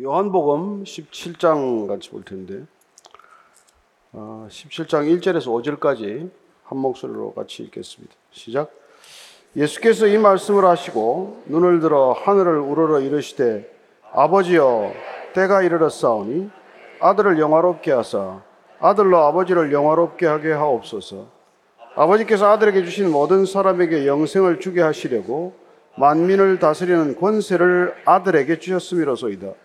요한복음 17장 같이 볼 텐데 어, 17장 1절에서 5절까지 한 목소리로 같이 읽겠습니다. 시작. 예수께서 이 말씀을 하시고 눈을 들어 하늘을 우러러 이르시되 아버지여 때가 이르렀사오니 아들을 영화롭게 하사 아들로 아버지를 영화롭게 하게 하옵소서. 아버지께서 아들에게 주신 모든 사람에게 영생을 주게 하시려고 만민을 다스리는 권세를 아들에게 주셨음이로소이다.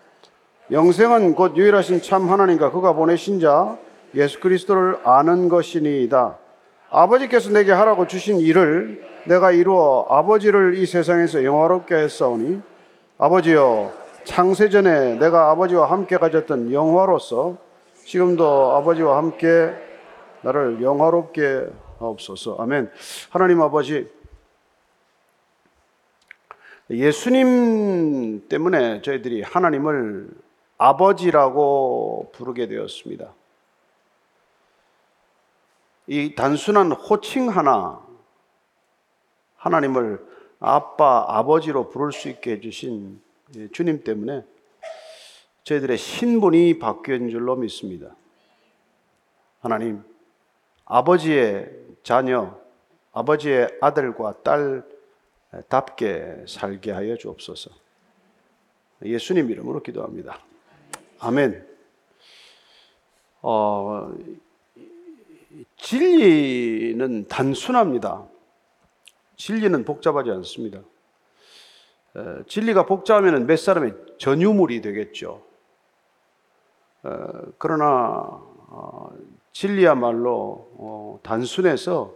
영생은 곧 유일하신 참 하나님과 그가 보내신 자 예수 그리스도를 아는 것이니이다. 아버지께서 내게 하라고 주신 일을 내가 이루어 아버지를 이 세상에서 영화롭게 했사오니 아버지여 창세전에 내가 아버지와 함께 가졌던 영화로서 지금도 아버지와 함께 나를 영화롭게 하옵소서. 아멘. 하나님 아버지 예수님 때문에 저희들이 하나님을 아버지라고 부르게 되었습니다. 이 단순한 호칭 하나, 하나님을 아빠, 아버지로 부를 수 있게 해주신 주님 때문에 저희들의 신분이 바뀐 줄로 믿습니다. 하나님, 아버지의 자녀, 아버지의 아들과 딸답게 살게 하여 주옵소서. 예수님 이름으로 기도합니다. 아멘. 어, 진리는 단순합니다. 진리는 복잡하지 않습니다. 어, 진리가 복잡하면 몇 사람의 전유물이 되겠죠. 어, 그러나 어, 진리야말로 어, 단순해서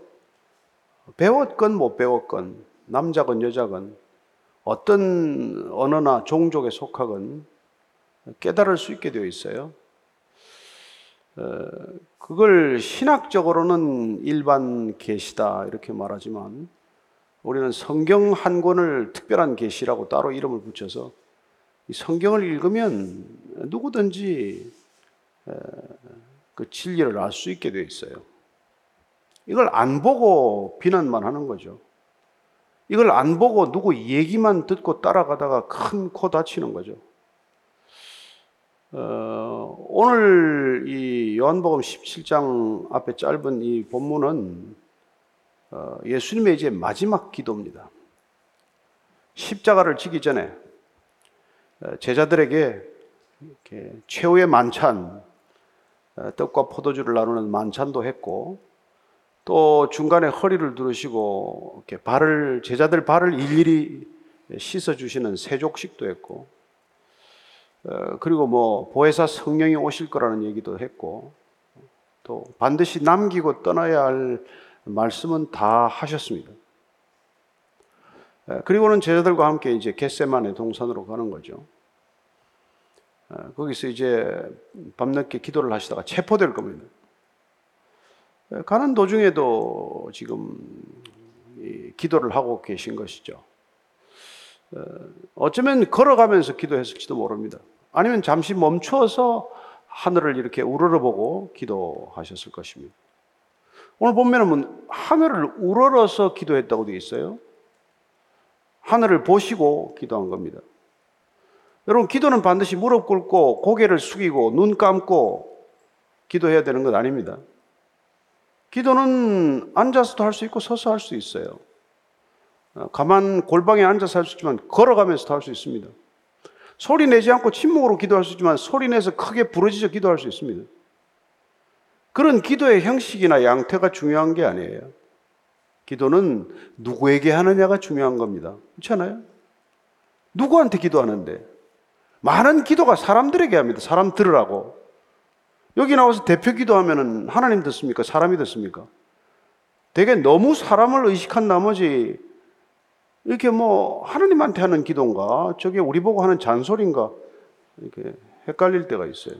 배웠건 못 배웠건 남자건 여자건 어떤 언어나 종족에 속하건 깨달을 수 있게 되어 있어요. 어, 그걸 신학적으로는 일반 계시다 이렇게 말하지만 우리는 성경 한 권을 특별한 계시라고 따로 이름을 붙여서 이 성경을 읽으면 누구든지 그 진리를 알 수 있게 되어 있어요. 이걸 안 보고 비난만 하는 거죠. 이걸 안 보고 누구 얘기만 듣고 따라가다가 큰 코 다치는 거죠. 어, 오늘 이 요한복음 17장 앞에 짧은 이 본문은 어, 예수님의 이제 마지막 기도입니다. 십자가를 지기 전에 어, 제자들에게 최후의 만찬, 어, 떡과 포도주를 나누는 만찬도 했고, 또 중간에 허리를 두르시고 이렇게 발을 제자들 발을 일일이 씻어 주시는 세족식도 했고, 어, 그리고 뭐 보혜사 성령이 오실 거라는 얘기도 했고 또 반드시 남기고 떠나야 할 말씀은 다 하셨습니다. 어, 그리고는 제자들과 함께 이제 겟세만의 동산으로 가는 거죠. 어, 거기서 이제 밤늦게 기도를 하시다가 체포될 겁니다. 가는 도중에도 지금 기도를 하고 계신 것이죠. 어쩌면 걸어가면서 기도했을지도 모릅니다. 아니면 잠시 멈추어서 하늘을 이렇게 우러러보고 기도하셨을 것입니다. 오늘 보면은 하늘을 우러러서 기도했다고 되어 있어요. 하늘을 보시고 기도한 겁니다. 여러분, 기도는 반드시 무릎 꿇고 고개를 숙이고 눈 감고 기도해야 되는 것 아닙니다. 기도는 앉아서도 할 수 있고 서서 할 수 있어요. 어, 가만 골방에 앉아서 할 수 있지만 걸어가면서도 할 수 있습니다. 소리 내지 않고 침묵으로 기도할 수 있지만 소리 내서 크게 부르짖어 기도할 수 있습니다. 그런 기도의 형식이나 양태가 중요한 게 아니에요. 기도는 누구에게 하느냐가 중요한 겁니다. 그렇잖아요? 누구한테 기도하는데? 많은 기도가 사람들에게 합니다. 사람 들으라고. 여기 나와서 대표 기도하면 하나님 듣습니까? 사람이 듣습니까? 되게 너무 사람을 의식한 나머지 이렇게 뭐 하나님한테 하는 기도인가 저게 우리 보고 하는 잔소리인가 이렇게 헷갈릴 때가 있어요.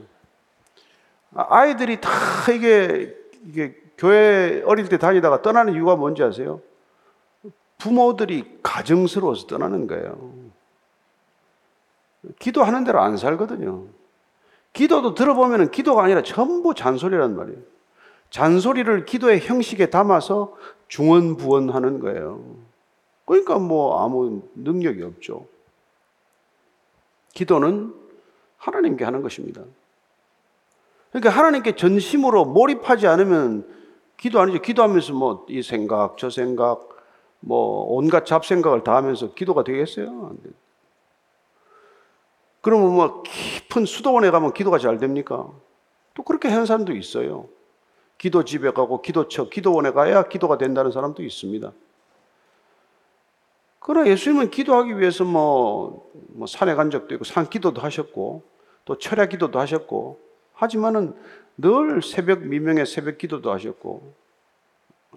아, 아이들이 다 이게 이게 교회 어릴 때 다니다가 떠나는 이유가 뭔지 아세요? 부모들이 가정스러워서 떠나는 거예요. 기도하는 대로 안 살거든요. 기도도 들어보면 기도가 아니라 전부 잔소리란 말이에요. 잔소리를 기도의 형식에 담아서 중언부언하는 거예요. 그러니까 뭐 아무 능력이 없죠. 기도는 하나님께 하는 것입니다. 그러니까 하나님께 전심으로 몰입하지 않으면 기도 아니죠. 기도하면서 뭐 이 생각, 저 생각, 뭐 온갖 잡생각을 다 하면서 기도가 되겠어요? 그러면 뭐 깊은 수도원에 가면 기도가 잘 됩니까? 또 그렇게 하는 사람도 있어요. 기도 집에 가고 기도처, 기도원에 가야 기도가 된다는 사람도 있습니다. 그러나 예수님은 기도하기 위해서 뭐, 뭐 산에 간 적도 있고 산 기도도 하셨고 또 철야 기도도 하셨고 하지만은 늘 새벽 미명의 새벽 기도도 하셨고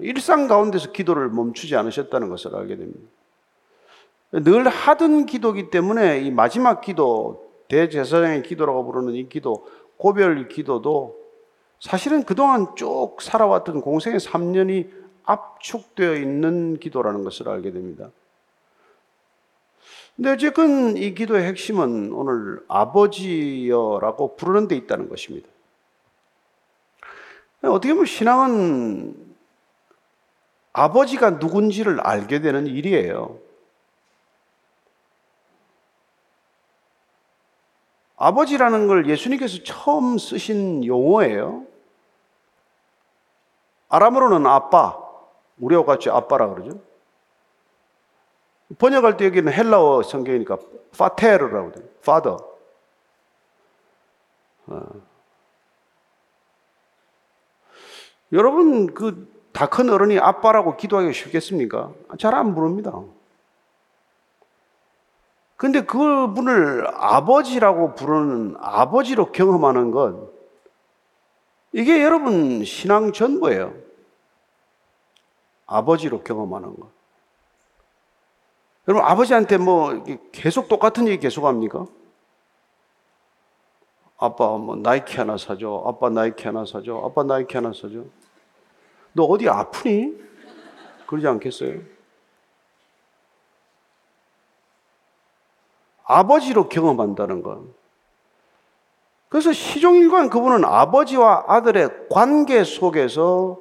일상 가운데서 기도를 멈추지 않으셨다는 것을 알게 됩니다. 늘 하던 기도기 때문에 이 마지막 기도 대제사장의 기도라고 부르는 이 기도 고별 기도도 사실은 그동안 쭉 살아왔던 공생의 3년이 압축되어 있는 기도라는 것을 알게 됩니다. 근데 어쨌든 이 기도의 핵심은 오늘 아버지여라고 부르는 데 있다는 것입니다. 어떻게 보면 신앙은 아버지가 누군지를 알게 되는 일이에요. 아버지라는 걸 예수님께서 처음 쓰신 용어예요. 아람으로는 아빠, 우리와 같이 아빠라 그러죠. 번역할 때 여기는 헬라어 성경이니까 파테르라고 돼요. father. 어. 여러분 그 다 큰 어른이 아빠라고 기도하기 쉽겠습니까? 잘 안 부릅니다. 근데 그분을 아버지라고 부르는 아버지로 경험하는 것 이게 여러분 신앙 전부예요. 아버지로 경험하는 것. 여러분 아버지한테 뭐 계속 똑같은 얘기 계속 합니까? 아빠 뭐 나이키 하나 사줘. 아빠 나이키 하나 사줘. 아빠 나이키 하나 사줘. 너 어디 아프니? 그러지 않겠어요? 아버지로 경험한다는 것. 그래서 시종일관 그분은 아버지와 아들의 관계 속에서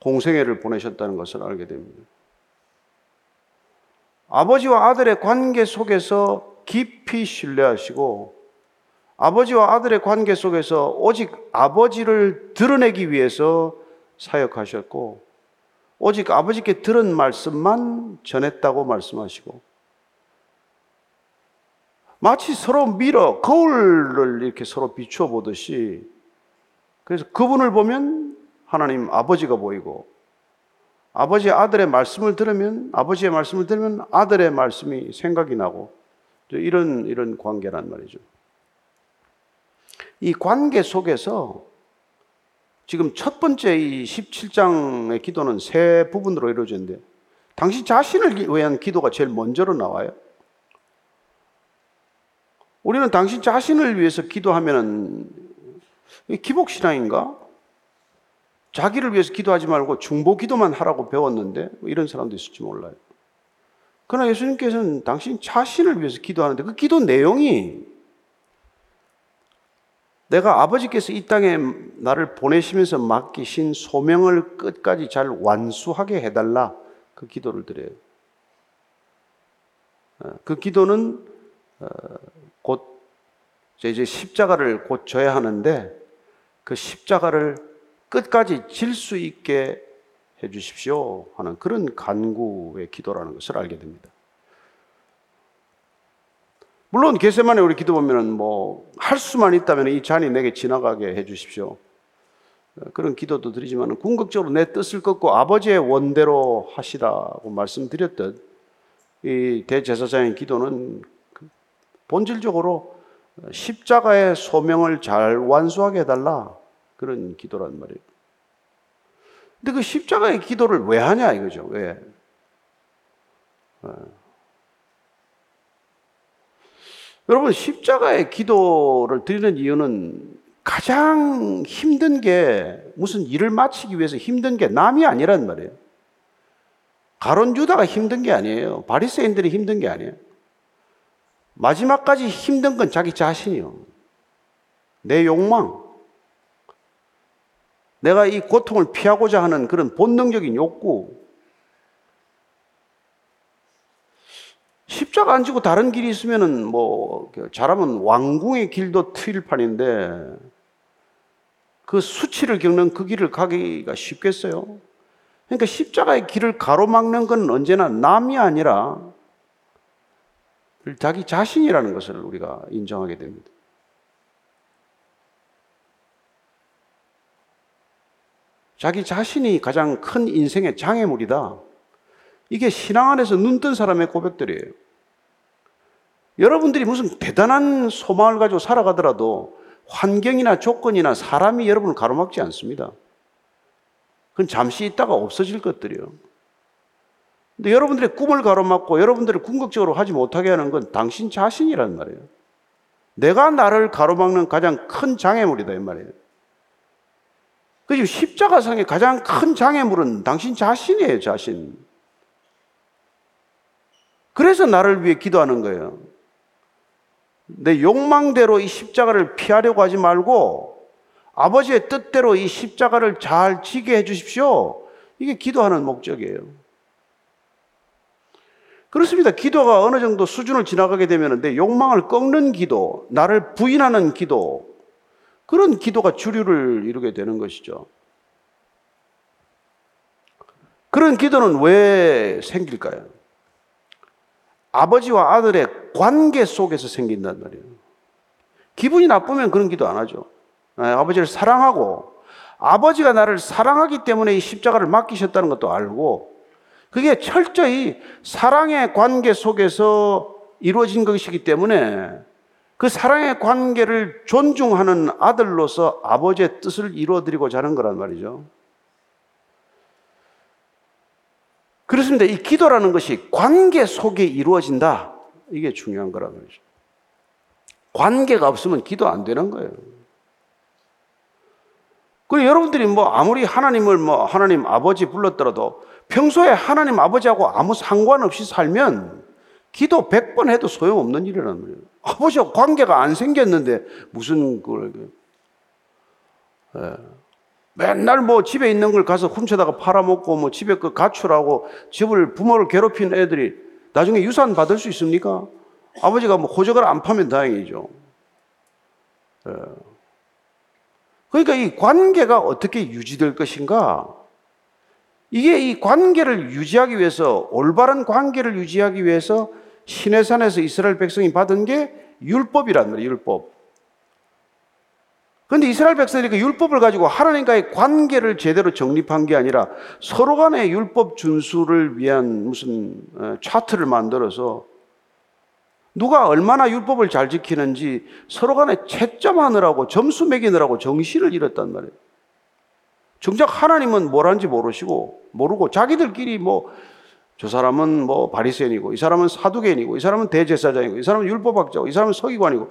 공생애를 보내셨다는 것을 알게 됩니다. 아버지와 아들의 관계 속에서 깊이 신뢰하시고 아버지와 아들의 관계 속에서 오직 아버지를 드러내기 위해서 사역하셨고 오직 아버지께 들은 말씀만 전했다고 말씀하시고 마치 서로 밀어 거울을 이렇게 서로 비추어 보듯이 그래서 그분을 보면 하나님 아버지가 보이고 아버지 아들의 말씀을 들으면 아버지의 말씀을 들으면 아들의 말씀이 생각이 나고 이런 이런 관계란 말이죠. 이 관계 속에서 지금 첫 번째 이 17장의 기도는 세 부분으로 이루어졌는데 당신 자신을 위한 기도가 제일 먼저로 나와요. 우리는 당신 자신을 위해서 기도하면은 기복 신앙인가? 자기를 위해서 기도하지 말고 중보 기도만 하라고 배웠는데 뭐 이런 사람도 있을지 몰라요. 그러나 예수님께서는 당신 자신을 위해서 기도하는데 그 기도 내용이 내가 아버지께서 이 땅에 나를 보내시면서 맡기신 소명을 끝까지 잘 완수하게 해달라 그 기도를 드려요. 어, 그 기도는 어, 곧 이제 십자가를 곧 져야 하는데 그 십자가를 끝까지 질 수 있게 해 주십시오 하는 그런 간구의 기도라는 것을 알게 됩니다. 물론 게세만에 우리 기도 보면은 뭐 할 수만 있다면 이 잔이 내게 지나가게 해 주십시오. 그런 기도도 드리지만 궁극적으로 내 뜻을 꺾고 아버지의 원대로 하시라고 말씀드렸듯 이 대제사장의 기도는 그 본질적으로 십자가의 소명을 잘 완수하게 해달라 그런 기도란 말이에요. 근데 그 십자가의 기도를 왜 하냐 이거죠. 왜? 어. 여러분 십자가의 기도를 드리는 이유는 가장 힘든 게 무슨 일을 마치기 위해서 힘든 게 남이 아니란 말이에요. 가론 유다가 힘든 게 아니에요. 바리새인들이 힘든 게 아니에요. 마지막까지 힘든 건 자기 자신이요. 내 욕망. 내가 이 고통을 피하고자 하는 그런 본능적인 욕구. 십자가 안 지고 다른 길이 있으면은 뭐 잘하면 왕궁의 길도 트일 판인데 그 수치를 겪는 그 길을 가기가 쉽겠어요? 그러니까 십자가의 길을 가로막는 건 언제나 남이 아니라 자기 자신이라는 것을 우리가 인정하게 됩니다. 자기 자신이 가장 큰 인생의 장애물이다. 이게 신앙 안에서 눈 뜬 사람의 고백들이에요. 여러분들이 무슨 대단한 소망을 가지고 살아가더라도 환경이나 조건이나 사람이 여러분을 가로막지 않습니다. 그건 잠시 있다가 없어질 것들이요. 근데 여러분들의 꿈을 가로막고 여러분들을 궁극적으로 하지 못하게 하는 건 당신 자신이란 말이에요. 내가 나를 가로막는 가장 큰 장애물이다, 이 말이에요. 그 십자가상의 가장 큰 장애물은 당신 자신이에요, 자신. 그래서 나를 위해 기도하는 거예요. 내 욕망대로 이 십자가를 피하려고 하지 말고 아버지의 뜻대로 이 십자가를 잘 지게 해 주십시오. 이게 기도하는 목적이에요. 그렇습니다. 기도가 어느 정도 수준을 지나가게 되면 내 욕망을 꺾는 기도, 나를 부인하는 기도, 그런 기도가 주류를 이루게 되는 것이죠. 그런 기도는 왜 생길까요? 아버지와 아들의 관계 속에서 생긴단 말이에요. 기분이 나쁘면 그런 기도 안 하죠. 네, 아버지를 사랑하고 아버지가 나를 사랑하기 때문에 이 십자가를 맡기셨다는 것도 알고 그게 철저히 사랑의 관계 속에서 이루어진 것이기 때문에 그 사랑의 관계를 존중하는 아들로서 아버지의 뜻을 이루어드리고자 하는 거란 말이죠. 그렇습니다. 이 기도라는 것이 관계 속에 이루어진다. 이게 중요한 거란 말이죠. 관계가 없으면 기도 안 되는 거예요. 그리고 여러분들이 뭐 아무리 하나님을 뭐 하나님 아버지 불렀더라도 평소에 하나님 아버지하고 아무 상관없이 살면 기도 100번 해도 소용없는 일이란 말이에요. 아버지와 관계가 안 생겼는데 무슨 그걸 예. 맨날 뭐 집에 있는 걸 가서 훔쳐다가 팔아먹고 뭐 집에 그 가출하고 집을 부모를 괴롭힌 애들이 나중에 유산 받을 수 있습니까? 아버지가 뭐 호적을 안 파면 다행이죠. 예. 그러니까 이 관계가 어떻게 유지될 것인가? 이게 이 관계를 유지하기 위해서 올바른 관계를 유지하기 위해서 시내산에서 이스라엘 백성이 받은 게 율법이란 말이에요, 율법. 그런데 이스라엘 백성들이 그 율법을 가지고 하나님과의 관계를 제대로 정립한 게 아니라 서로 간의 율법 준수를 위한 무슨 어, 차트를 만들어서 누가 얼마나 율법을 잘 지키는지 서로 간에 채점하느라고 점수 매기느라고 정신을 잃었단 말이에요. 정작 하나님은 뭘 하는지 모르시고 모르고 자기들끼리 뭐 저 사람은 뭐 바리새인이고 이 사람은 사두개인이고 이 사람은 대제사장이고 이 사람은 율법학자고 이 사람은 서기관이고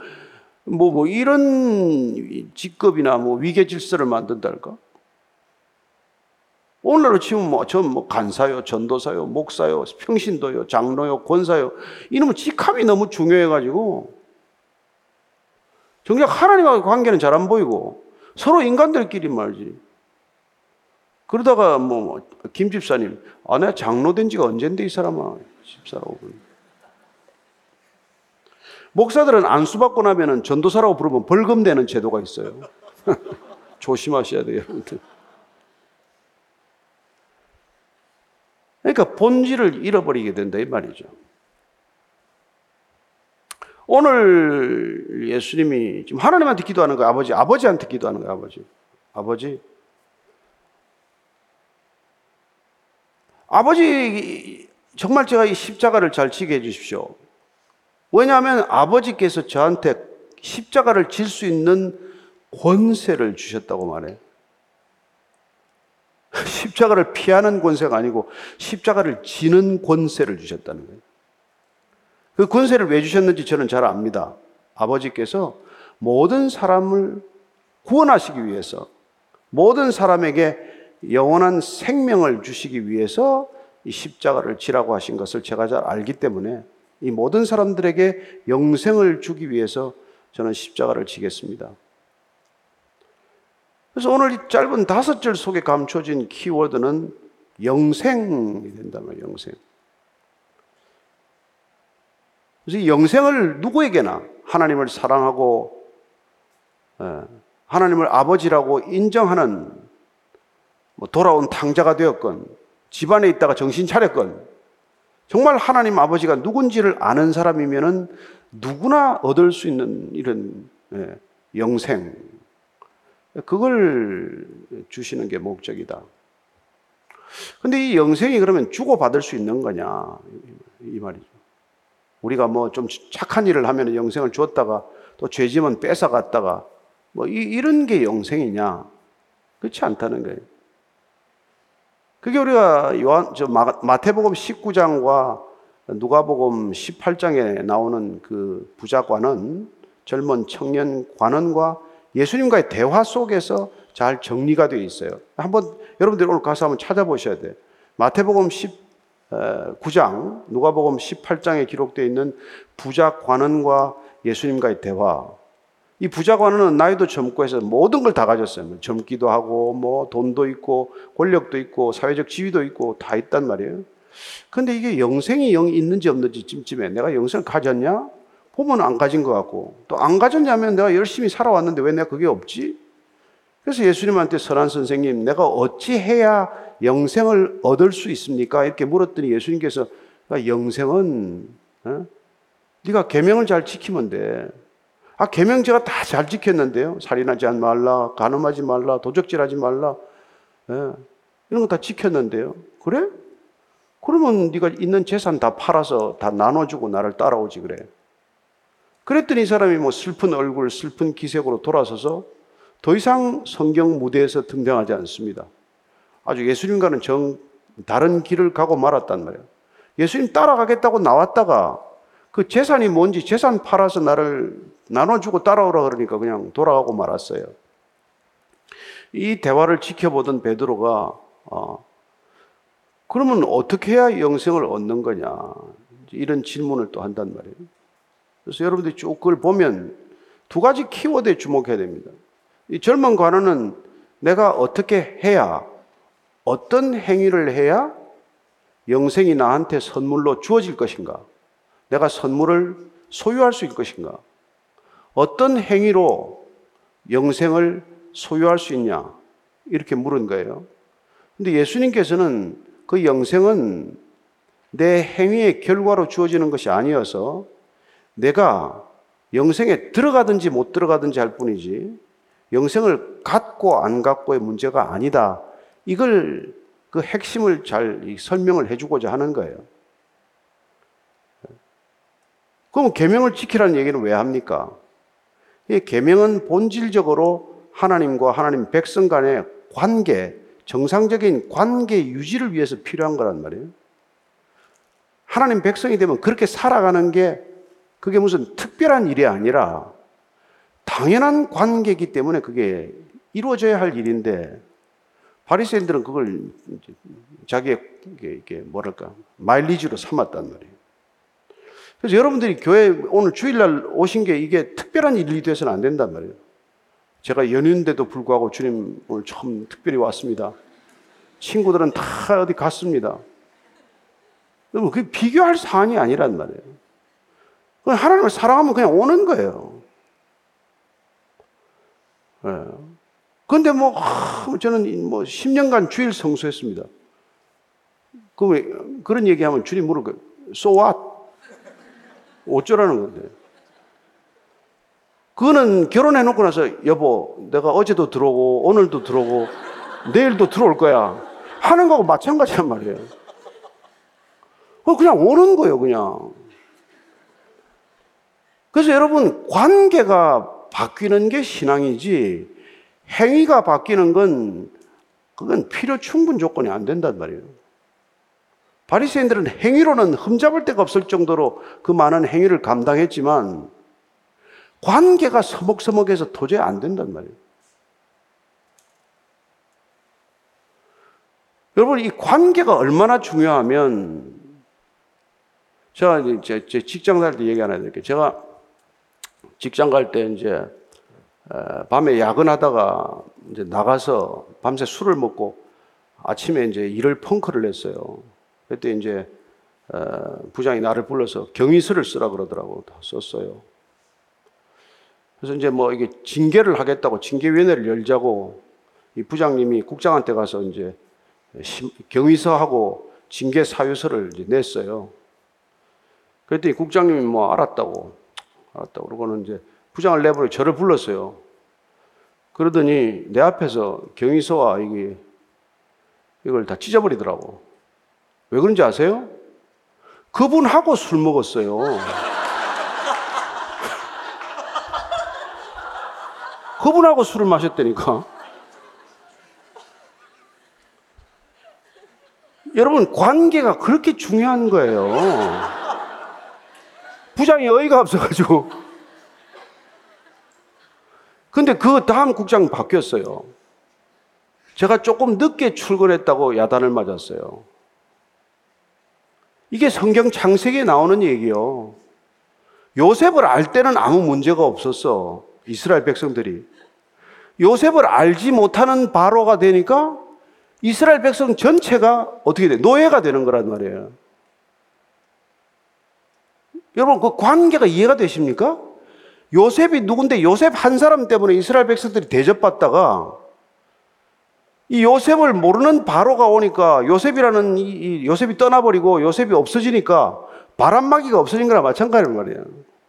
뭐, 뭐 이런 직급이나 뭐 위계 질서를 만든달까? 오늘날로 치면 뭐, 전뭐 간사요, 전도사요, 목사요, 평신도요, 장로요, 권사요. 이놈은 직함이 너무 중요해가지고 정작 하나님과의 관계는 잘 안 보이고 서로 인간들끼리 말지. 그러다가 뭐, 뭐, 김 집사님, 아, 내가 장로 된 지가 언젠데 이 사람아. 집사라고 부르는. 목사들은 안수받고 나면은 전도사라고 부르면 벌금 되는 제도가 있어요. 조심하셔야 돼요, 여러분들. 그러니까 본질을 잃어버리게 된다, 이 말이죠. 오늘 예수님이 지금 하나님한테 기도하는 거예요, 아버지. 아버지한테 기도하는 거예요, 아버지. 아버지, 아버지, 정말 제가 이 십자가를 잘 지게 해주십시오. 왜냐하면 아버지께서 저한테 십자가를 질 수 있는 권세를 주셨다고 말해요. 십자가를 피하는 권세가 아니고 십자가를 지는 권세를 주셨다는 거예요. 그 권세를 왜 주셨는지 저는 잘 압니다. 아버지께서 모든 사람을 구원하시기 위해서 모든 사람에게 영원한 생명을 주시기 위해서 이 십자가를 지라고 하신 것을 제가 잘 알기 때문에 이 모든 사람들에게 영생을 주기 위해서 저는 십자가를 지겠습니다. 그래서 오늘 이 짧은 다섯 절 속에 감춰진 키워드는 영생이 된다면 영생. 그래서 이 영생을 누구에게나 하나님을 사랑하고 예, 하나님을 아버지라고 인정하는 뭐 돌아온 탕자가 되었건 집안에 있다가 정신 차렸건 정말 하나님 아버지가 누군지를 아는 사람이면은 누구나 얻을 수 있는 이런 예, 영생 그걸 주시는 게 목적이다. 근데 이 영생이 그러면 주고받을 수 있는 거냐 이 말이죠. 우리가 뭐 좀 착한 일을 하면 영생을 주었다가 또 죄지면 뺏어갔다가 뭐 이, 런게 영생이냐? 그렇지 않다는 거예요. 그게 우리가 요한 저 마태복음 19장과 누가복음 18장에 나오는 그 부자관은 젊은 청년 관원과 예수님과의 대화 속에서 잘 정리가 되어 있어요. 한번 여러분들 오늘 가서 한번 찾아보셔야 돼요. 마태복음 19장, 누가복음 18장에 기록되어 있는 부자 관원과 예수님과의 대화. 이 부자 관원은 나이도 젊고 해서 모든 걸 다 가졌어요. 뭐 젊기도 하고, 뭐 돈도 있고, 권력도 있고, 사회적 지위도 있고, 다 있단 말이에요. 근데 이게 영생이 영 있는지 없는지 찜찜해. 내가 영생을 가졌냐? 보면 안 가진 것 같고, 또 안 가졌냐면 내가 열심히 살아왔는데 왜 내가 그게 없지? 그래서 예수님한테 선한 선생님, 내가 어찌 해야 영생을 얻을 수 있습니까? 이렇게 물었더니 예수님께서 영생은 어? 네가 계명을 잘 지키면 돼. 아 계명 제가 다 잘 지켰는데요. 살인하지 말라, 간음하지 말라, 도적질하지 말라, 예. 이런 거 다 지켰는데요. 그래? 그러면 네가 있는 재산 다 팔아서 다 나눠주고 나를 따라오지 그래. 그랬더니 이 사람이 뭐 슬픈 얼굴, 슬픈 기색으로 돌아서서 더 이상 성경 무대에서 등장하지 않습니다. 아주 예수님과는 정 다른 길을 가고 말았단 말이에요. 예수님 따라가겠다고 나왔다가 그 재산이 뭔지 재산 팔아서 나를 나눠주고 따라오라 그러니까 그냥 돌아가고 말았어요. 이 대화를 지켜보던 베드로가 어, 그러면 어떻게 해야 영생을 얻는 거냐 이런 질문을 또 한단 말이에요. 그래서 여러분들이 쭉 그걸 보면 두 가지 키워드에 주목해야 됩니다. 이 젊은 관원은 내가 어떻게 해야 어떤 행위를 해야 영생이 나한테 선물로 주어질 것인가? 내가 선물을 소유할 수 있을 것인가? 어떤 행위로 영생을 소유할 수 있냐? 이렇게 물은 거예요. 근데 예수님께서는 그 영생은 내 행위의 결과로 주어지는 것이 아니어서 내가 영생에 들어가든지 못 들어가든지 할 뿐이지 영생을 갖고 안 갖고의 문제가 아니다. 이걸 그 핵심을 잘 설명을 해주고자 하는 거예요. 그럼 계명을 지키라는 얘기는 왜 합니까? 이 계명은 본질적으로 하나님과 하나님 백성 간의 관계, 정상적인 관계 유지를 위해서 필요한 거란 말이에요. 하나님 백성이 되면 그렇게 살아가는 게 그게 무슨 특별한 일이 아니라 당연한 관계이기 때문에 그게 이루어져야 할 일인데 바리새인들은 그걸 자기의 이게 뭐랄까 마일리지로 삼았단 말이에요. 그래서 여러분들이 교회 오늘 주일날 오신 게 이게 특별한 일이 돼서는 안 된단 말이에요. 제가 연휴인데도 불구하고 주님 오늘 처음 특별히 왔습니다. 친구들은 다 어디 갔습니다. 여러분, 그게 비교할 사안이 아니란 말이에요. 하나님을 사랑하면 그냥 오는 거예요. 네. 근데 뭐, 저는 뭐 10년간 주일 성수했습니다. 그 그런 얘기하면 주님 물을 거 so what? 어쩌라는 건데. 그거는 결혼해놓고 나서 여보, 내가 어제도 들어오고, 오늘도 들어오고, 내일도 들어올 거야. 하는 거하고 마찬가지란 말이에요. 그냥 오는 거예요, 그냥. 그래서 여러분, 관계가 바뀌는 게 신앙이지, 행위가 바뀌는 건, 그건 필요 충분 조건이 안 된단 말이에요. 바리새인들은 행위로는 흠잡을 데가 없을 정도로 그 많은 행위를 감당했지만 관계가 서먹서먹해서 도저히 안 된단 말이에요. 여러분, 이 관계가 얼마나 중요하면, 제가 이제 제 직장 갈때 얘기 하나 드릴게요. 제가 직장 갈 때 이제, 밤에 야근하다가 이제 나가서 밤새 술을 먹고 아침에 이제 일을 펑크를 했어요. 그때 이제 어, 부장이 나를 불러서 경위서를 쓰라 그러더라고 썼어요. 그래서 이제 뭐 이게 징계를 하겠다고 징계위원회를 열자고 이 부장님이 국장한테 가서 이제 경위서하고 징계 사유서를 이제 냈어요. 그랬더니 국장님이 뭐 알았다고 알았다고 그러고는 이제 부장을 내버려 저를 불렀어요. 그러더니 내 앞에서 경위서와 이게 이걸 다 찢어버리더라고. 왜 그런지 아세요? 그분하고 술 먹었어요. 그분하고 술을 마셨다니까. 여러분, 관계가 그렇게 중요한 거예요. 부장이 어이가 없어가지고. 근데 그 다음 국장 바뀌었어요. 제가 조금 늦게 출근했다고 야단을 맞았어요. 이게 성경 창세기에 나오는 얘기요. 요셉을 알 때는 아무 문제가 없었어. 이스라엘 백성들이. 요셉을 알지 못하는 바로가 되니까 이스라엘 백성 전체가 어떻게 돼? 노예가 되는 거란 말이에요. 여러분, 그 관계가 이해가 되십니까? 요셉이 누군데 요셉 한 사람 때문에 이스라엘 백성들이 대접받다가 이 요셉을 모르는 바로가 오니까 요셉이라는 이, 이 요셉이 떠나버리고 요셉이 없어지니까 바람막이가 없어진 거랑 마찬가지란 말이에요.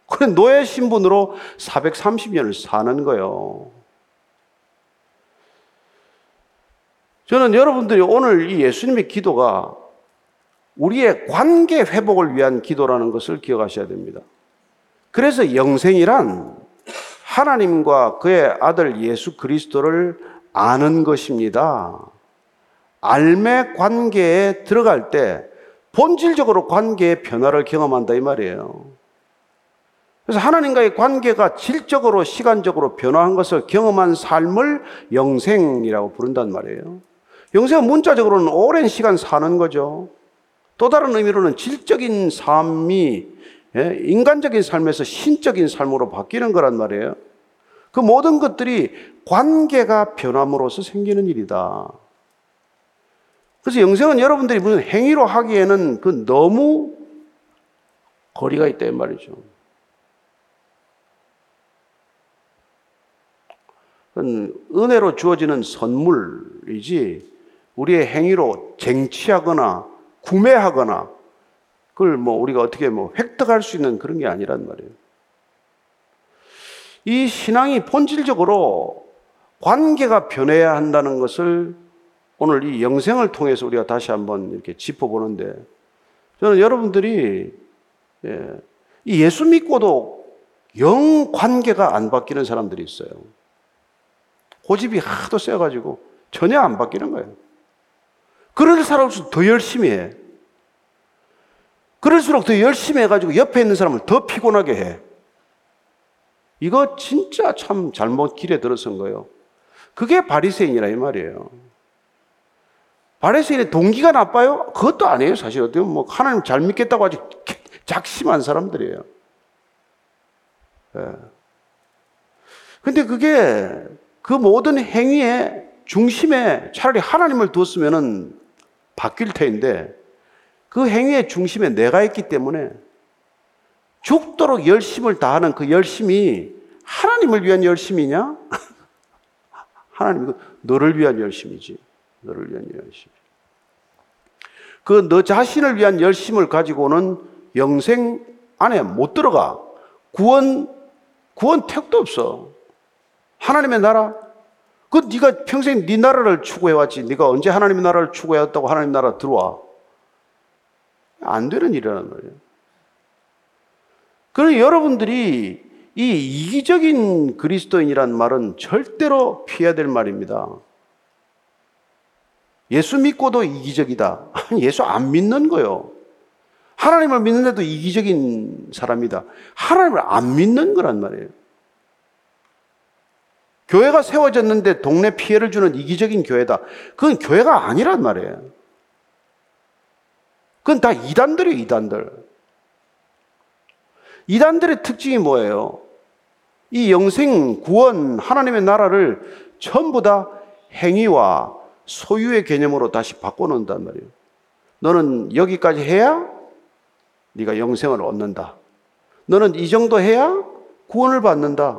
그래 노예 신분으로 430년을 사는 거예요. 저는 여러분들이 오늘 이 예수님의 기도가 우리의 관계 회복을 위한 기도라는 것을 기억하셔야 됩니다. 그래서 영생이란 하나님과 그의 아들 예수 그리스도를 아는 것입니다. 알매 관계에 들어갈 때 본질적으로 관계의 변화를 경험한다 이 말이에요. 그래서 하나님과의 관계가 질적으로 시간적으로 변화한 것을 경험한 삶을 영생이라고 부른단 말이에요. 영생은 문자적으로는 오랜 시간 사는 거죠. 또 다른 의미로는 질적인 삶이 예, 인간적인 삶에서 신적인 삶으로 바뀌는 거란 말이에요. 그 모든 것들이 관계가 변함으로써 생기는 일이다. 그래서 영생은 여러분들이 무슨 행위로 하기에는 그 너무 거리가 있다 말이죠. 은혜로 주어지는 선물이지 우리의 행위로 쟁취하거나 구매하거나 그걸 뭐 우리가 어떻게 뭐 획득할 수 있는 그런 게 아니란 말이에요. 이 신앙이 본질적으로 관계가 변해야 한다는 것을 오늘 이 영생을 통해서 우리가 다시 한번 이렇게 짚어보는데 저는 여러분들이 예, 이 예수 믿고도 영 관계가 안 바뀌는 사람들이 있어요. 고집이 하도 세가지고 전혀 안 바뀌는 거예요. 그럴 사람일수록 더 열심히 해. 그럴수록 더 열심히 해가지고 옆에 있는 사람을 더 피곤하게 해. 이거 진짜 참 잘못 길에 들어선 거예요. 그게 바리새인이라 이 말이에요. 바리새인의 동기가 나빠요? 그것도 아니에요. 사실 어떻게 뭐 하나님 잘 믿겠다고 아주 작심한 사람들이에요. 예. 근데 그게 그 모든 행위의 중심에 차라리 하나님을 두었으면은 바뀔 터인데 그 행위의 중심에 내가 있기 때문에 죽도록 열심을 다하는 그 열심이 하나님을 위한 열심이냐? 하나님, 너를 위한 열심이지. 너를 위한 열심. 그 너 자신을 위한 열심을 가지고는 영생 안에 못 들어가. 구원, 구원 택도 없어. 하나님의 나라. 그 네가 평생 네 나라를 추구해 왔지. 네가 언제 하나님의 나라를 추구해 왔다고 하나님 나라 들어와. 안 되는 일이란 말이에요. 그러니 여러분들이 이 이기적인 그리스도인이란 말은 절대로 피해야 될 말입니다. 예수 믿고도 이기적이다. 예수 안 믿는 거요. 하나님을 믿는데도 이기적인 사람이다. 하나님을 안 믿는 거란 말이에요. 교회가 세워졌는데 동네 피해를 주는 이기적인 교회다. 그건 교회가 아니란 말이에요. 그건 다 이단들이에요, 이단들. 이단들의 특징이 뭐예요? 이 영생, 구원, 하나님의 나라를 전부 다 행위와 소유의 개념으로 다시 바꿔놓는단 말이에요. 너는 여기까지 해야 네가 영생을 얻는다. 너는 이 정도 해야 구원을 받는다.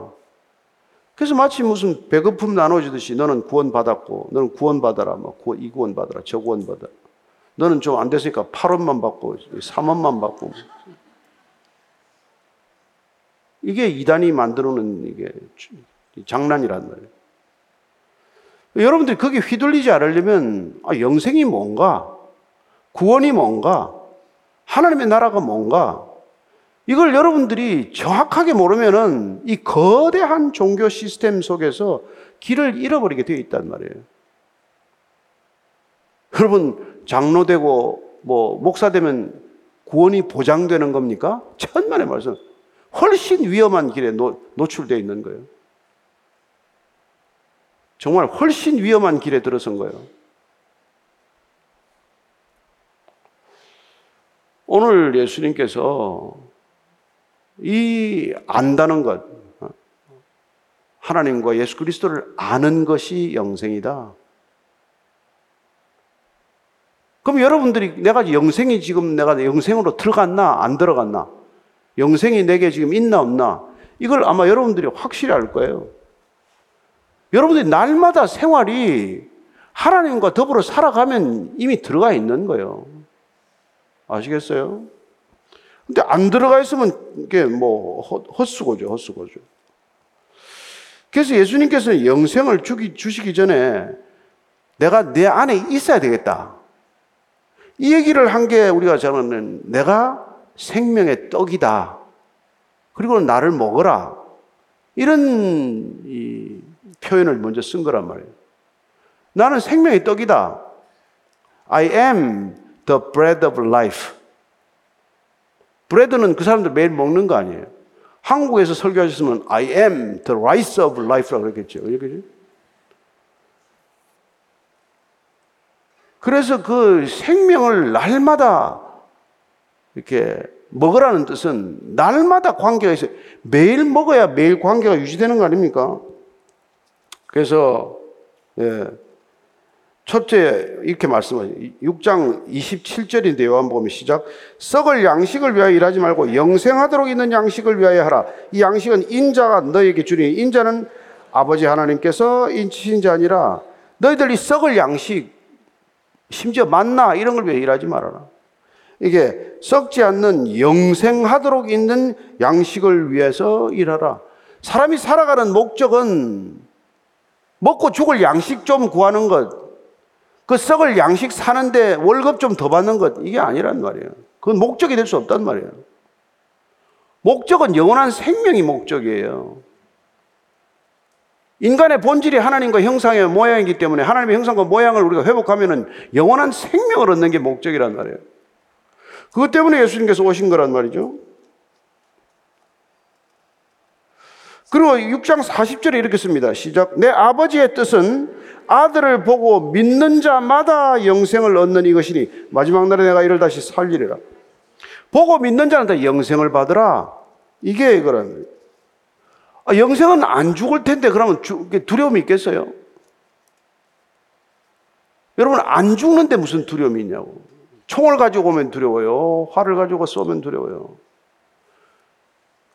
그래서 마치 무슨 배급품 나눠주듯이 너는 구원 받았고, 너는 구원 받아라. 뭐, 이 구원 받아라. 저 구원 받아라. 너는 좀 안 됐으니까 8원만 받고, 3원만 받고. 이게 이단이 만들어 놓은 이게 장난이란 말이에요. 여러분들이 거기 휘둘리지 않으려면 아, 영생이 뭔가, 구원이 뭔가, 하나님의 나라가 뭔가, 이걸 여러분들이 정확하게 모르면은 이 거대한 종교 시스템 속에서 길을 잃어버리게 되어 있단 말이에요. 여러분, 장로 되고 뭐 목사 되면 구원이 보장되는 겁니까? 천만의 말씀. 훨씬 위험한 길에 노, 노출되어 있는 거예요. 정말 훨씬 위험한 길에 들어선 거예요. 오늘 예수님께서 이 안다는 것, 하나님과 예수 그리스도를 아는 것이 영생이다. 그럼 여러분들이 내가 영생이 지금 내가 영생으로 들어갔나 안 들어갔나? 영생이 내게 지금 있나 없나? 이걸 아마 여러분들이 확실히 알 거예요. 여러분들이 날마다 생활이 하나님과 더불어 살아가면 이미 들어가 있는 거예요. 아시겠어요? 근데 안 들어가 있으면 이게 뭐 헛수고죠, 헛수고죠. 그래서 예수님께서는 영생을 주기, 주시기 전에 내가 내 안에 있어야 되겠다. 이 얘기를 한 게 우리가 저는 내가 생명의 떡이다. 그리고 나를 먹어라. 이런 표현을 먼저 쓴 거란 말이에요. 나는 생명의 떡이다. I am the bread of life. 브레드는 그 사람들 매일 먹는 거 아니에요. 한국에서 설교하셨으면 I am the rice of life라고 그랬겠죠. 그죠? 그래서 그 생명을 날마다 이렇게 먹으라는 뜻은 날마다 관계가 있어요. 매일 먹어야 매일 관계가 유지되는 거 아닙니까? 그래서 예, 첫째 이렇게 말씀하죠. 6장 27절인데 요한복음 시작. 썩을 양식을 위하여 일하지 말고 영생하도록 있는 양식을 위하여 하라. 이 양식은 인자가 너에게 주니 인자는 아버지 하나님께서 인치신 자 아니라 너희들이 썩을 양식 심지어 만나 이런 걸 위해 일하지 말아라. 이게 썩지 않는 영생하도록 있는 양식을 위해서 일하라. 사람이 살아가는 목적은 먹고 죽을 양식 좀 구하는 것, 그 썩을 양식 사는데 월급 좀 더 받는 것, 이게 아니란 말이에요. 그건 목적이 될 수 없단 말이에요. 목적은 영원한 생명이 목적이에요. 인간의 본질이 하나님과 형상의 모양이기 때문에 하나님의 형상과 모양을 우리가 회복하면 영원한 생명을 얻는 게 목적이란 말이에요. 그것 때문에 예수님께서 오신 거란 말이죠. 그리고 6장 40절에 이렇게 씁니다. 시작. 내 아버지의 뜻은 아들을 보고 믿는 자마다 영생을 얻는 이것이니 마지막 날에 내가 이를 다시 살리리라. 보고 믿는 자는 다 영생을 받으라. 이게 이거란 아, 영생은 안 죽을 텐데 그러면 두려움이 있겠어요? 여러분 안 죽는데 무슨 두려움이 있냐고. 총을 가지고 오면 두려워요. 활을 가지고 쏘면 두려워요.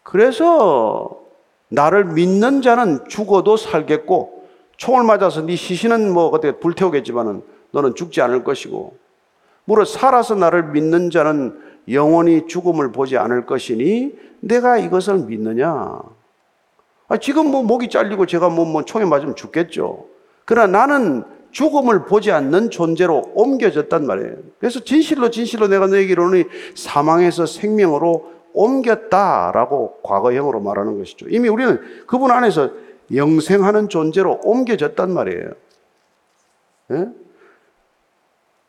그래서 나를 믿는 자는 죽어도 살겠고 총을 맞아서 네 시신은 뭐 어떻게 불태우겠지만은 너는 죽지 않을 것이고 무릇 살아서 나를 믿는 자는 영원히 죽음을 보지 않을 것이니 내가 이것을 믿느냐? 아, 지금 뭐 목이 잘리고 제가 뭐, 뭐 총에 맞으면 죽겠죠. 그러나 나는 죽음을 보지 않는 존재로 옮겨졌단 말이에요. 그래서 진실로 진실로 내가 너에게 이르노니 사망에서 생명으로 옮겼다라고 과거형으로 말하는 것이죠. 이미 우리는 그분 안에서 영생하는 존재로 옮겨졌단 말이에요. 예?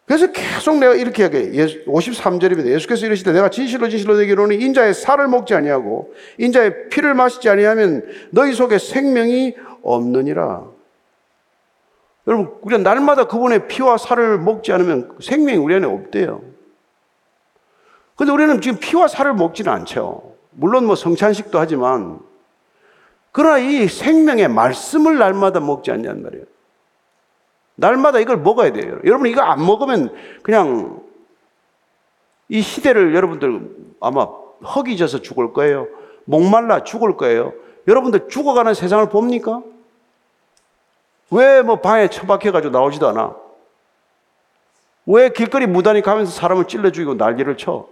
그래서 계속 내가 이렇게 하게 53절입니다. 예수께서 이르시되 내가 진실로 진실로 너에게 이르노니 인자의 살을 먹지 아니하고 인자의 피를 마시지 아니하면 너희 속에 생명이 없느니라. 여러분 우리가 날마다 그분의 피와 살을 먹지 않으면 생명이 우리 안에 없대요. 근데 우리는 지금 피와 살을 먹지는 않죠. 물론 뭐 성찬식도 하지만 그러나 이 생명의 말씀을 날마다 먹지 않냔 말이에요. 날마다 이걸 먹어야 돼요. 여러분 이거 안 먹으면 그냥 이 시대를 여러분들 아마 허기져서 죽을 거예요. 목말라 죽을 거예요. 여러분들 죽어가는 세상을 봅니까? 왜 뭐 방에 처박혀가지고 나오지도 않아? 왜 길거리 무단히 가면서 사람을 찔러 죽이고 난리를 쳐?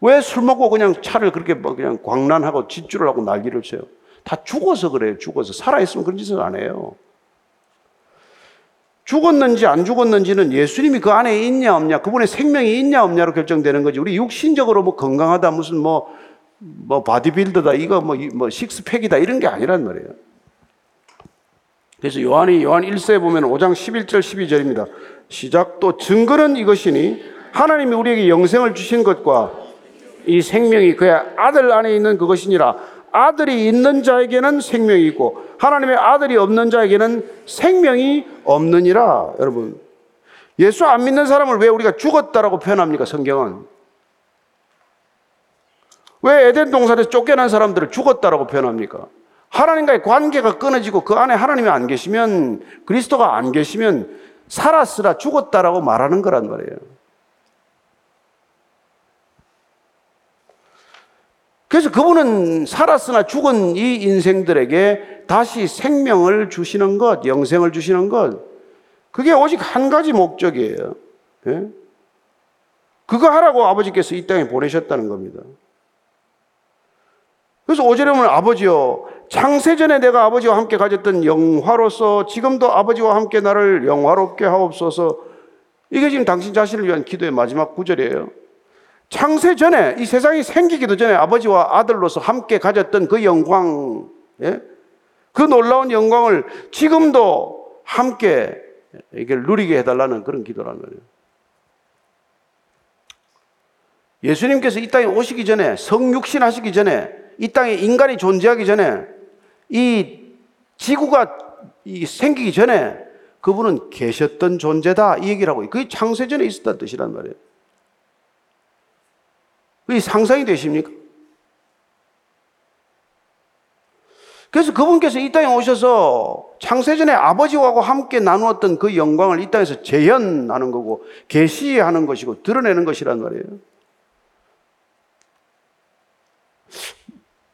왜 술 먹고 그냥 차를 그렇게 뭐 그냥 광란하고 짓줄을 하고 난리를 쳐요? 다 죽어서 그래요, 죽어서. 살아있으면 그런 짓을 안 해요. 죽었는지 안 죽었는지는 예수님이 그 안에 있냐 없냐, 그분의 생명이 있냐 없냐로 결정되는 거지. 우리 육신적으로 뭐 건강하다, 무슨 뭐, 뭐 바디빌더다, 이거 뭐, 뭐 식스팩이다, 이런 게 아니란 말이에요. 그래서 요한이 요한 1세에 보면 5장 11절 12절입니다. 시작 또 증거는 이것이니 하나님이 우리에게 영생을 주신 것과 이 생명이 그의 아들 안에 있는 그것이니라. 아들이 있는 자에게는 생명이 있고 하나님의 아들이 없는 자에게는 생명이 없느니라. 여러분. 예수 안 믿는 사람을 왜 우리가 죽었다라고 표현합니까? 성경은. 왜 에덴 동산에서 쫓겨난 사람들을 죽었다라고 표현합니까? 하나님과의 관계가 끊어지고 그 안에 하나님이 안 계시면 그리스도가 안 계시면 살았으라 죽었다라고 말하는 거란 말이에요. 그래서 그분은 살았으나 죽은 이 인생들에게 다시 생명을 주시는 것, 영생을 주시는 것, 그게 오직 한 가지 목적이에요. 예? 그거 하라고 아버지께서 이 땅에 보내셨다는 겁니다. 그래서 오절에 보면 아버지요, 창세전에 내가 아버지와 함께 가졌던 영화로서 지금도 아버지와 함께 나를 영화롭게 하옵소서. 이게 지금 당신 자신을 위한 기도의 마지막 구절이에요. 창세 전에 이 세상이 생기기도 전에 아버지와 아들로서 함께 가졌던 그 영광, 예? 그 놀라운 영광을 지금도 함께 이게 누리게 해달라는 그런 기도란 말이에요. 예수님께서 이 땅에 오시기 전에 성육신 하시기 전에 이 땅에 인간이 존재하기 전에 이 지구가 생기기 전에 그분은 계셨던 존재다 이 얘기를 하고 그게 창세전에 있었다는 뜻이란 말이에요. 그게 상상이 되십니까? 그래서 그분께서 이 땅에 오셔서 창세전에 아버지와 함께 나누었던 그 영광을 이 땅에서 재현하는 거고 계시하는 것이고 드러내는 것이란 말이에요.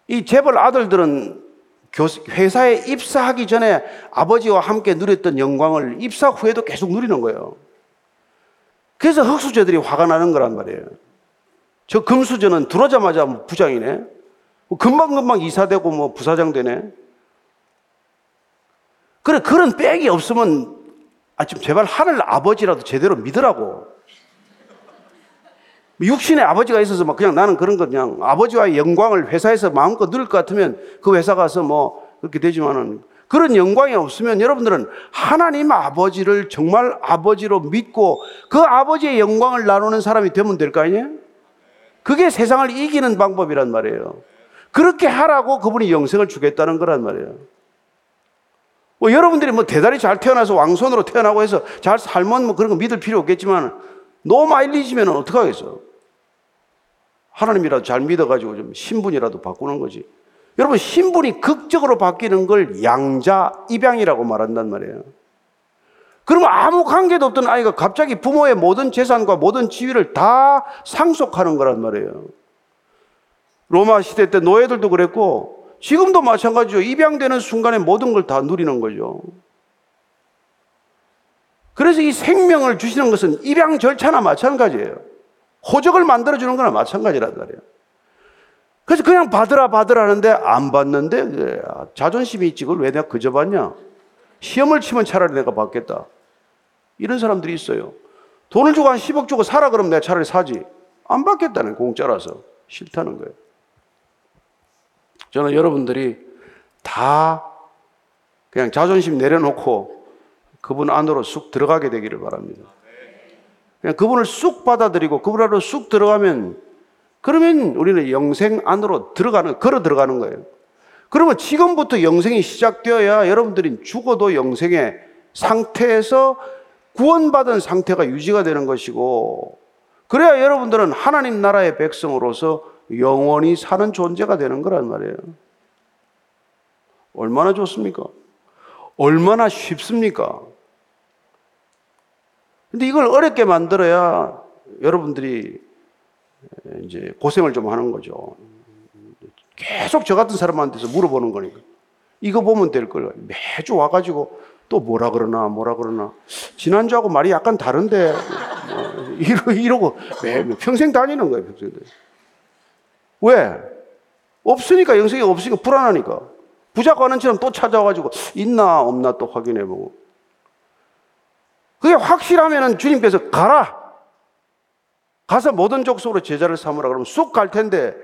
이 재벌 아들들은 회사에 입사하기 전에 아버지와 함께 누렸던 영광을 입사 후에도 계속 누리는 거예요. 그래서 흑수저들이 화가 나는 거란 말이에요. 저 금수저는 들어오자마자 뭐 부장이네. 뭐 금방금방 이사되고 뭐 부사장 되네. 그래, 그런 백이 없으면, 아, 좀 제발 하늘 아버지라도 제대로 믿으라고. 육신의 아버지가 있어서 막 그냥 나는 그런 거 그냥 아버지와의 영광을 회사에서 마음껏 누릴 것 같으면 그 회사 가서 뭐 그렇게 되지만은 그런 영광이 없으면 여러분들은 하나님 아버지를 정말 아버지로 믿고 그 아버지의 영광을 나누는 사람이 되면 될 거 아니에요? 그게 세상을 이기는 방법이란 말이에요. 그렇게 하라고 그분이 영생을 주겠다는 거란 말이에요. 뭐 여러분들이 뭐 대단히 잘 태어나서 왕손으로 태어나고 해서 잘 살면 뭐 그런 거 믿을 필요 없겠지만 너무 마일리지면 어떡하겠어? 하나님이라도 잘 믿어가지고 좀 신분이라도 바꾸는 거지. 여러분, 신분이 극적으로 바뀌는 걸 양자 입양이라고 말한단 말이에요. 그러면 아무 관계도 없던 아이가 갑자기 부모의 모든 재산과 모든 지위를 다 상속하는 거란 말이에요. 로마 시대 때 노예들도 그랬고, 지금도 마찬가지죠. 입양되는 순간에 모든 걸 다 누리는 거죠. 그래서 이 생명을 주시는 것은 입양 절차나 마찬가지예요. 호적을 만들어주는 거나 마찬가지란 말이에요. 그래서 그냥 받으라 받으라 하는데 안 받는데 자존심이 있지 그걸 왜 내가 그저 받냐? 시험을 치면 차라리 내가 받겠다. 이런 사람들이 있어요. 돈을 주고 한 10억 주고 사라 그러면 내가 차라리 사지. 안 받겠다는 공짜라서 싫다는 거예요. 저는 여러분들이 다 그냥 자존심 내려놓고 그분 안으로 쑥 들어가게 되기를 바랍니다. 그냥 그분을 쑥 받아들이고 그분 안으로 쑥 들어가면 그러면 우리는 영생 안으로 들어가는, 걸어 들어가는 거예요. 그러면 지금부터 영생이 시작되어야 여러분들이 죽어도 영생의 상태에서 구원받은 상태가 유지가 되는 것이고, 그래야 여러분들은 하나님 나라의 백성으로서 영원히 사는 존재가 되는 거란 말이에요. 얼마나 좋습니까? 얼마나 쉽습니까? 근데 이걸 어렵게 만들어야 여러분들이 이제 고생을 좀 하는 거죠. 계속 저 같은 사람한테서 물어보는 거니까. 이거 보면 될 걸. 매주 와가지고 또 뭐라 그러나 뭐라 그러나. 지난주하고 말이 약간 다른데 뭐 이러, 이러고 매, 평생 다니는 거예요. 평생. 왜? 없으니까 영생이 없으니까 불안하니까. 부자가 하는 처럼 또 찾아와가지고 있나 없나 또 확인해보고. 그게 확실하면은 주님께서 가라. 가서 모든 족속으로 제자를 삼으라 그러면 쑥 갈 텐데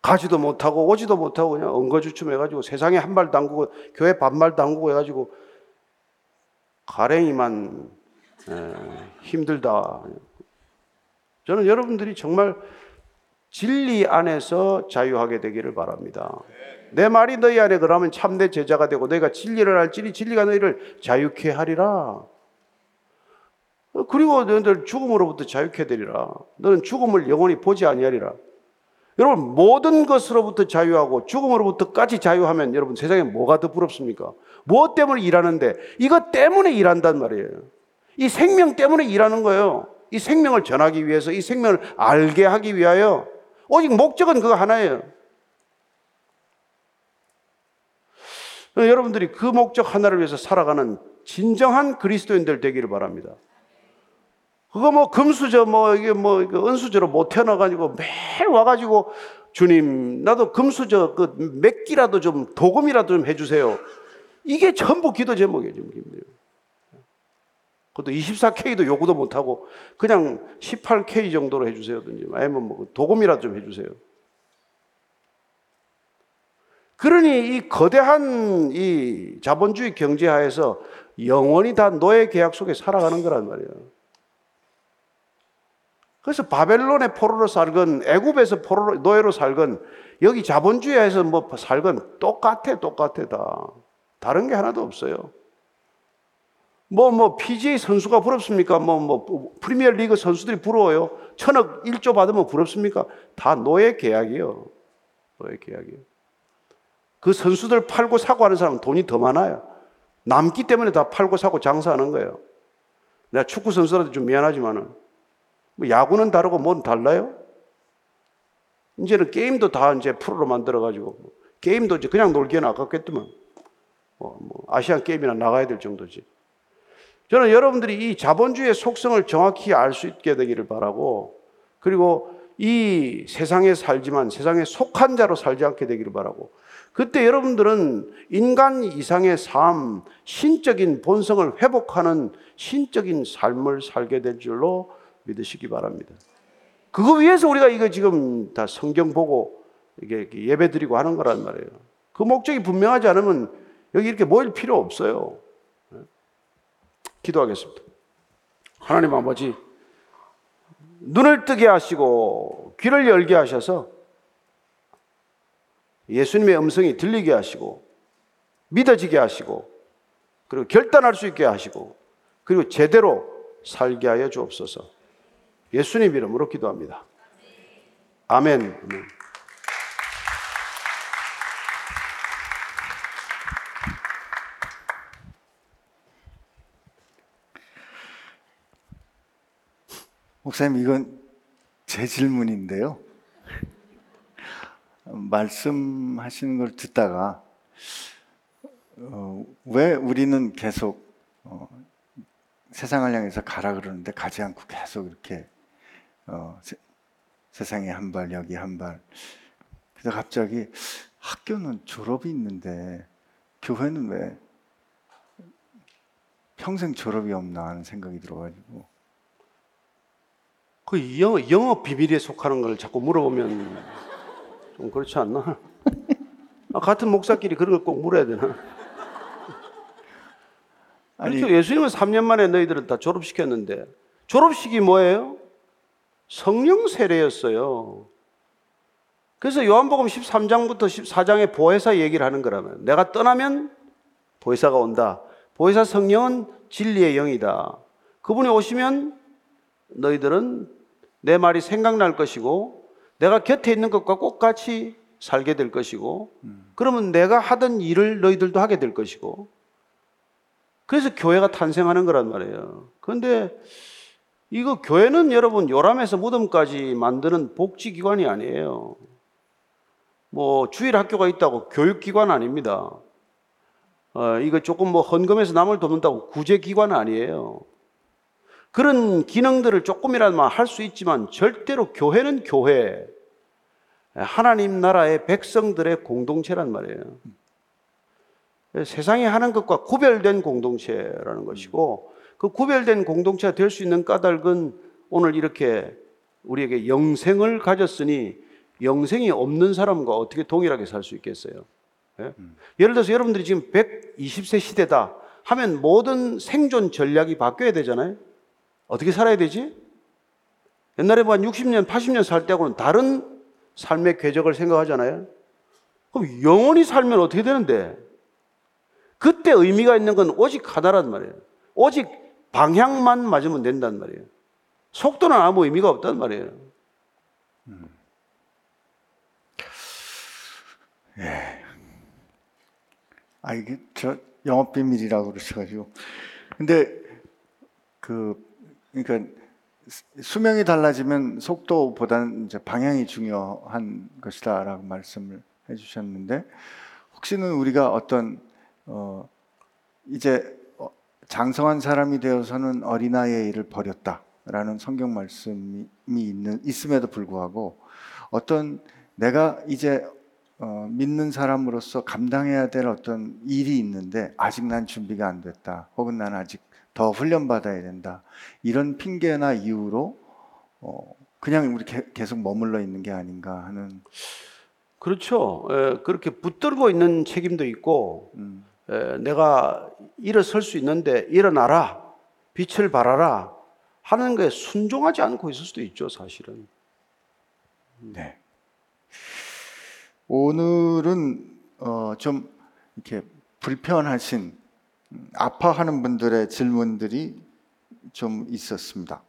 가지도 못하고 오지도 못하고 그냥 엉거주춤 해가지고 세상에 한 발 담그고 교회 반발 담그고 해가지고 가랭이만 에, 힘들다. 저는 여러분들이 정말 진리 안에서 자유하게 되기를 바랍니다. 내 말이 너희 안에 그러면 참내 제자가 되고 너희가 진리를 알지니 진리가 너희를 자유케 하리라. 그리고 너희들 죽음으로부터 자유케 되리라. 너는 죽음을 영원히 보지 아니하리라. 여러분 모든 것으로부터 자유하고 죽음으로부터까지 자유하면 여러분 세상에 뭐가 더 부럽습니까? 무엇 때문에 일하는데 이것 때문에 일한단 말이에요. 이 생명 때문에 일하는 거예요. 이 생명을 전하기 위해서 이 생명을 알게 하기 위하여 오직 목적은 그거 하나예요. 여러분들이 그 목적 하나를 위해서 살아가는 진정한 그리스도인들 되기를 바랍니다. 그거 뭐 금수저 뭐 이게 뭐 은수저로 못 태어나가지고 매일 와가지고 주님 나도 금수저 그 몇 끼라도 좀 도금이라도 좀 해주세요. 이게 전부 기도 제목이에요 지금 기도요. 그것도 24K도 요구도 못하고 그냥 18K 정도로 해주세요든지 아니면 뭐 도금이라도 좀 해주세요. 그러니 이 거대한 이 자본주의 경제 하에서 영원히 다 노예 계약 속에 살아가는 거란 말이에요. 그래서 바벨론의 포로로 살건 애굽에서 포로로 노예로 살건 여기 자본주의에서 뭐 살건 똑같아 똑같아 다 다른 게 하나도 없어요. 뭐, 뭐, PGA 선수가 부럽습니까? 뭐, 뭐, 프리미어 리그 선수들이 부러워요? 천억 1조 받으면 부럽습니까? 다 노예 계약이요. 노예 계약이요. 그 선수들 팔고 사고 하는 사람은 돈이 더 많아요. 남기 때문에 다 팔고 사고 장사하는 거예요. 내가 축구 선수한테 좀 미안하지만은, 뭐 야구는 다르고 뭔 달라요? 이제는 게임도 다 이제 프로로 만들어가지고, 게임도 이제 그냥 놀기에는 아깝겠더만. 뭐, 뭐 아시안 게임이나 나가야 될 정도지. 저는 여러분들이 이 자본주의의 속성을 정확히 알 수 있게 되기를 바라고, 그리고 이 세상에 살지만 세상에 속한 자로 살지 않게 되기를 바라고, 그때 여러분들은 인간 이상의 삶, 신적인 본성을 회복하는 신적인 삶을 살게 될 줄로 믿으시기 바랍니다. 그거 위해서 우리가 이거 지금 다 성경 보고 이게 예배 드리고 하는 거란 말이에요. 그 목적이 분명하지 않으면 여기 이렇게 모일 필요 없어요. 기도하겠습니다. 하나님 아버지, 눈을 뜨게 하시고 귀를 열게 하셔서 예수님의 음성이 들리게 하시고 믿어지게 하시고 그리고 결단할 수 있게 하시고 그리고 제대로 살게 하여 주옵소서. 예수님 이름으로 기도합니다. 아멘. 아멘. 목사님, 이건 제 질문인데요. 말씀하시는 걸 듣다가 어, 왜 우리는 계속 어, 세상을 향해서 가라 그러는데 가지 않고 계속 이렇게 어, 세, 세상에 한 발 여기 한 발. 그래서 갑자기 학교는 졸업이 있는데 교회는 왜 평생 졸업이 없나 하는 생각이 들어가지고 그 영업, 영업 비밀에 속하는 걸 자꾸 물어보면 좀 그렇지 않나? 아, 같은 목사끼리 그런 걸 꼭 물어야 되나? 아니- 그렇죠. 예수님은 3년 만에 너희들은 다 졸업시켰는데 졸업식이 뭐예요? 성령 세례였어요. 그래서 요한복음 13장부터 14장에 보혜사 얘기를 하는 거라면 내가 떠나면 보혜사가 온다. 보혜사 성령은 진리의 영이다. 그분이 오시면 너희들은 내 말이 생각날 것이고 내가 곁에 있는 것과 똑같이 살게 될 것이고 그러면 내가 하던 일을 너희들도 하게 될 것이고 그래서 교회가 탄생하는 거란 말이에요. 그런데 이거 교회는 여러분 요람에서 무덤까지 만드는 복지기관이 아니에요. 뭐 주일 학교가 있다고 교육기관 아닙니다. 어, 이거 조금 뭐 헌금해서 남을 돕는다고 구제기관 아니에요. 그런 기능들을 조금이라도 할 수 있지만 절대로 교회는 교회, 하나님 나라의 백성들의 공동체란 말이에요. 세상에 하는 것과 구별된 공동체라는 것이고 그 구별된 공동체가 될 수 있는 까닭은 오늘 이렇게 우리에게 영생을 가졌으니 영생이 없는 사람과 어떻게 동일하게 살 수 있겠어요? 예? 예를 들어서 여러분들이 지금 120세 시대다 하면 모든 생존 전략이 바뀌어야 되잖아요. 어떻게 살아야 되지? 옛날에 뭐 한 60년, 80년 살 때하고는 다른 삶의 궤적을 생각하잖아요. 그럼 영원히 살면 어떻게 되는데? 그때 의미가 있는 건 오직 하나란 말이에요. 오직 방향만 맞으면 된단 말이에요. 속도는 아무 의미가 없단 말이에요. 아 이게 저 영업 비밀이라고 그러셔가지고 근데 그 그러니까 수- 수명이 달라지면 속도보다는 이제 방향이 중요한 것이다라고 말씀을 해주셨는데 혹시는 우리가 어떤 어 이제 어, 장성한 사람이 되어서는 어린아이의 일을 버렸다라는 성경 말씀이 있는 있음에도 불구하고 어떤 내가 이제 어, 믿는 사람으로서 감당해야 될 어떤 일이 있는데 아직 난 준비가 안 됐다. 혹은 난 아직 더 훈련 받아야 된다. 이런 핑계나 이유로 어, 그냥 우리 게- 계속 머물러 있는 게 아닌가 하는 그렇죠. 에, 그렇게 붙들고 있는 책임도 있고, 음, 에, 내가 일어설 수 있는데 일어나라, 빛을 발하라 하는 거에 순종하지 않고 있을 수도 있죠, 사실은. 네. 오늘은 어, 좀 이렇게 불편하신 음, 아파하는 분들의 질문들이 좀 있었습니다.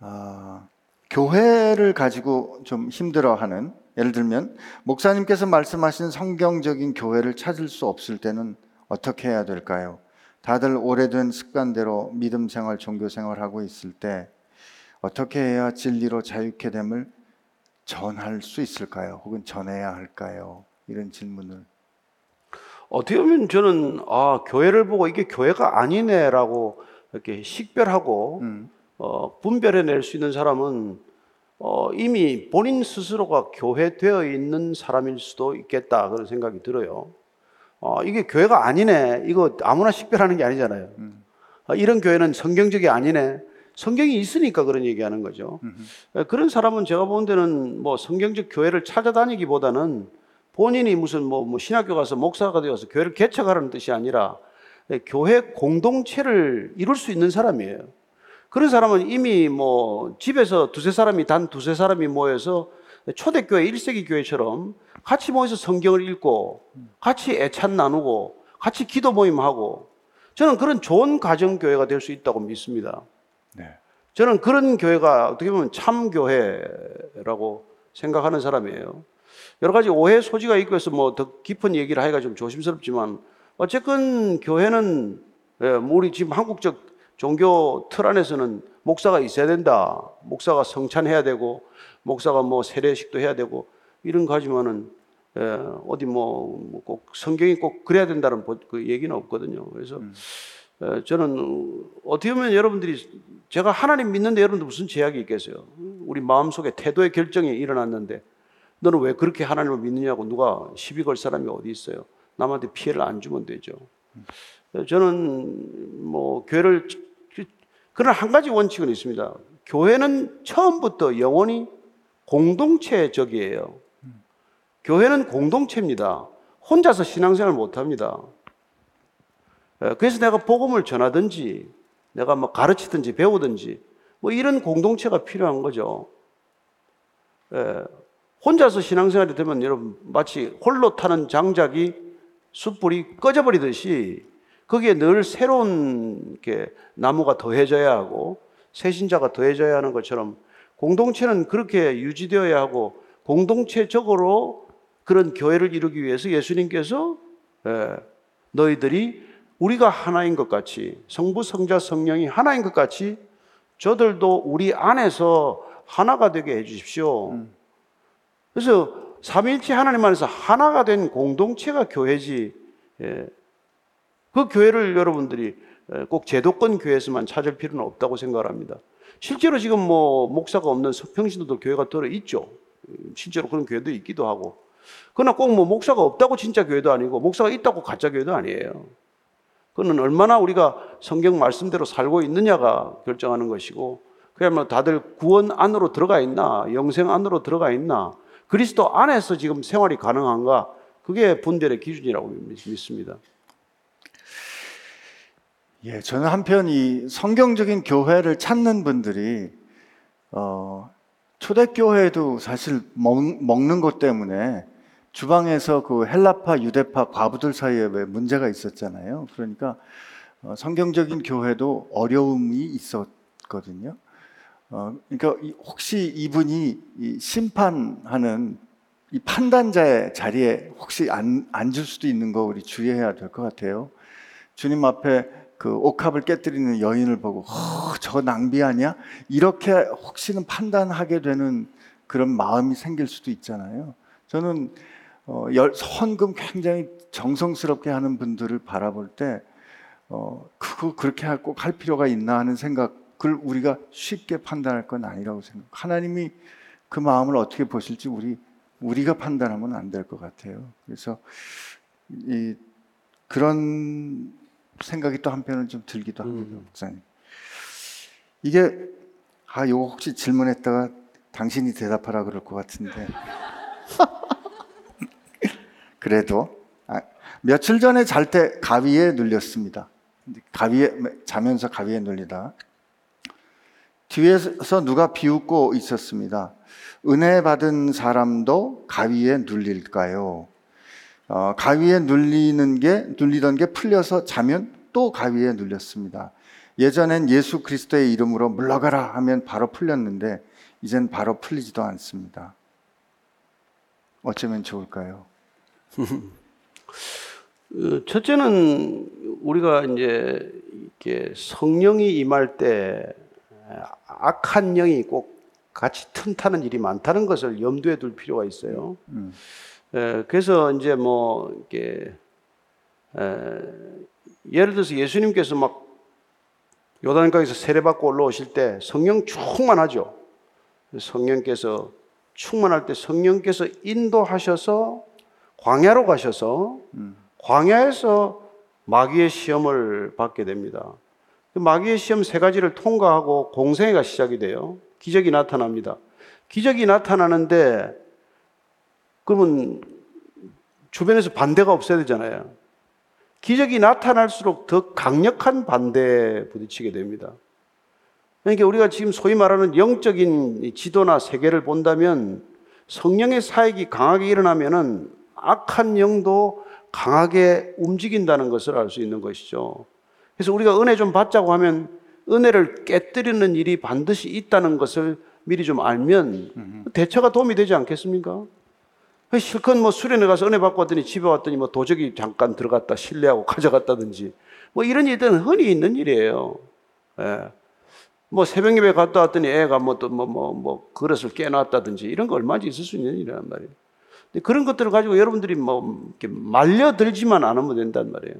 아, 교회를 가지고 좀 힘들어하는 예를 들면 목사님께서 말씀하신 성경적인 교회를 찾을 수 없을 때는 어떻게 해야 될까요? 다들 오래된 습관대로 믿음 생활, 종교 생활 하고 있을 때 어떻게 해야 진리로 자유케 됨을 전할 수 있을까요? 혹은 전해야 할까요? 이런 질문을 어떻게 보면 저는 아 교회를 보고 이게 교회가 아니네라고 이렇게 식별하고 음, 어, 분별해낼 수 있는 사람은 어, 이미 본인 스스로가 교회되어 있는 사람일 수도 있겠다 그런 생각이 들어요. 어, 이게 교회가 아니네. 이거 아무나 식별하는 게 아니잖아요. 어, 이런 교회는 성경적이 아니네. 성경이 있으니까 그런 얘기하는 거죠. 에, 그런 사람은 제가 본 데는 뭐 성경적 교회를 찾아다니기보다는 본인이 무슨 뭐, 뭐 신학교 가서 목사가 되어서 교회를 개척하라는 뜻이 아니라 에, 교회 공동체를 이룰 수 있는 사람이에요. 그런 사람은 이미 뭐 집에서 두세 사람이 단 두세 사람이 모여서 초대교회 1세기 교회처럼 같이 모여서 성경을 읽고 같이 애찬 나누고 같이 기도 모임하고 저는 그런 좋은 가정 교회가 될 수 있다고 믿습니다. 네. 저는 그런 교회가 어떻게 보면 참 교회라고 생각하는 사람이에요. 여러 가지 오해 소지가 있고 해서 뭐 더 깊은 얘기를 하기가 좀 조심스럽지만 어쨌건 교회는 예, 뭐 우리 지금 한국적 종교 틀 안에서는 목사가 있어야 된다. 목사가 성찬해야 되고 목사가 뭐 세례식도 해야 되고 이런 거 하지만은 예, 어디 뭐 꼭 성경이 꼭 그래야 된다는 보- 그 얘기는 없거든요. 그래서 에, 저는 어떻게 보면 여러분들이 제가 하나님 믿는데 여러분들 무슨 제약이 있겠어요? 우리 마음 속에 태도의 결정이 일어났는데 너는 왜 그렇게 하나님을 믿느냐고 누가 시비 걸 사람이 어디 있어요? 남한테 피해를 안 주면 되죠. 에, 저는 뭐 교회를 그런 한 가지 원칙은 있습니다. 교회는 처음부터 영원히 공동체적이에요. 교회는 공동체입니다. 혼자서 신앙생활 못 합니다. 예, 그래서 내가 복음을 전하든지 내가 뭐 가르치든지 배우든지 뭐 이런 공동체가 필요한 거죠. 예, 혼자서 신앙생활이 되면 여러분 마치 홀로 타는 장작이 숯불이 꺼져버리듯이 거기에 늘 새로운 이렇게 나무가 더해져야 하고 새신자가 더해져야 하는 것처럼 공동체는 그렇게 유지되어야 하고 공동체적으로 그런 교회를 이루기 위해서 예수님께서 예, 너희들이 우리가 하나인 것 같이 성부, 성자, 성령이 하나인 것 같이 저들도 우리 안에서 하나가 되게 해 주십시오. 그래서 삼위일체 하나님 안에서 하나가 된 공동체가 교회지. 예. 그 교회를 여러분들이 에, 꼭 제도권 교회에서만 찾을 필요는 없다고 생각을 합니다. 실제로 지금 뭐 목사가 없는 평신도들 교회가 들어 있죠. 실제로 그런 교회도 있기도 하고. 그러나 꼭 뭐 목사가 없다고 진짜 교회도 아니고 목사가 있다고 가짜 교회도 아니에요. 그거는 얼마나 우리가 성경 말씀대로 살고 있느냐가 결정하는 것이고 그야말로 다들 구원 안으로 들어가 있나 영생 안으로 들어가 있나 그리스도 안에서 지금 생활이 가능한가 그게 분별의 기준이라고 믿습니다. 예, 저는 한편 이 성경적인 교회를 찾는 분들이 어, 초대교회도 사실 먹, 먹는 것 때문에 주방에서 그 헬라파, 유대파 과부들 사이에 왜 문제가 있었잖아요. 그러니까 어, 성경적인 교회도 어려움이 있었거든요. 어, 그러니까 이- 혹시 이분이 이 심판하는 이 판단자의 자리에 혹시 안, 앉을 수도 있는 거 우리 주의해야 될 것 같아요. 주님 앞에 그 옥합을 깨뜨리는 여인을 보고 허, 저 낭비 아니야? 이렇게 혹시는 판단하게 되는 그런 마음이 생길 수도 있잖아요. 저는 어, 열, 헌금 굉장히 정성스럽게 하는 분들을 바라볼 때 어, 그거 그렇게 할꼭할 필요가 있나 하는 생각을 우리가 쉽게 판단할 건 아니라고 생각. 하나님이 그 마음을 어떻게 보실지 우리 우리가 판단하면 안 될 것 같아요. 그래서 이 그런 생각이 또 한편은 좀 들기도 합니다, 목사님. 이게 아 요거 혹시 질문했다가 당신이 대답하라 그럴 것 같은데 그래도 아, 며칠 전에 잘 때 가위에 눌렸습니다. 가위에 자면서 가위에 눌리다 뒤에서 누가 비웃고 있었습니다. 은혜 받은 사람도 가위에 눌릴까요? 어, 가위에 눌리는 게 눌리던 게 풀려서 자면 또 가위에 눌렸습니다. 예전엔 예수 그리스도의 이름으로 물러가라 하면 바로 풀렸는데 이젠 바로 풀리지도 않습니다. 어쩌면 좋을까요? 어, 첫째는 우리가 이제 이렇게 성령이 임할 때 악한 영이 꼭 같이 틈타는 일이 많다는 것을 염두에 둘 필요가 있어요. 음. 에, 그래서 이제 뭐 이렇게 에, 예를 들어서 예수님께서 막 요단강에서 세례받고 올라오실 때 성령 충만하죠. 성령께서 충만할 때 성령께서 인도하셔서 광야로 가셔서 광야에서 마귀의 시험을 받게 됩니다. 그 마귀의 시험 세 가지를 통과하고 공생애가 시작이 돼요. 기적이 나타납니다. 기적이 나타나는데 그러면 주변에서 반대가 없어야 되잖아요. 기적이 나타날수록 더 강력한 반대에 부딪히게 됩니다. 그러니까 우리가 지금 소위 말하는 영적인 이 지도나 세계를 본다면 성령의 사역이 강하게 일어나면은 악한 영도 강하게 움직인다는 것을 알 수 있는 것이죠. 그래서 우리가 은혜 좀 받자고 하면 은혜를 깨뜨리는 일이 반드시 있다는 것을 미리 좀 알면 대처가 도움이 되지 않겠습니까? 실컷 뭐 수련회 가서 은혜 받고 왔더니 집에 왔더니 뭐 도적이 잠깐 들어갔다 실례하고 가져갔다든지 뭐 이런 일들은 흔히 있는 일이에요. 예. 뭐 새벽 예배 갔다 왔더니 애가 뭐 또 뭐 뭐 뭐 그릇을 깨놨다든지 이런 거 얼마든지 있을 수 있는 일이란 말이에요. 근데 그런 것들을 가지고 여러분들이 뭐 이렇게 말려들지만 않으면 된단 말이에요.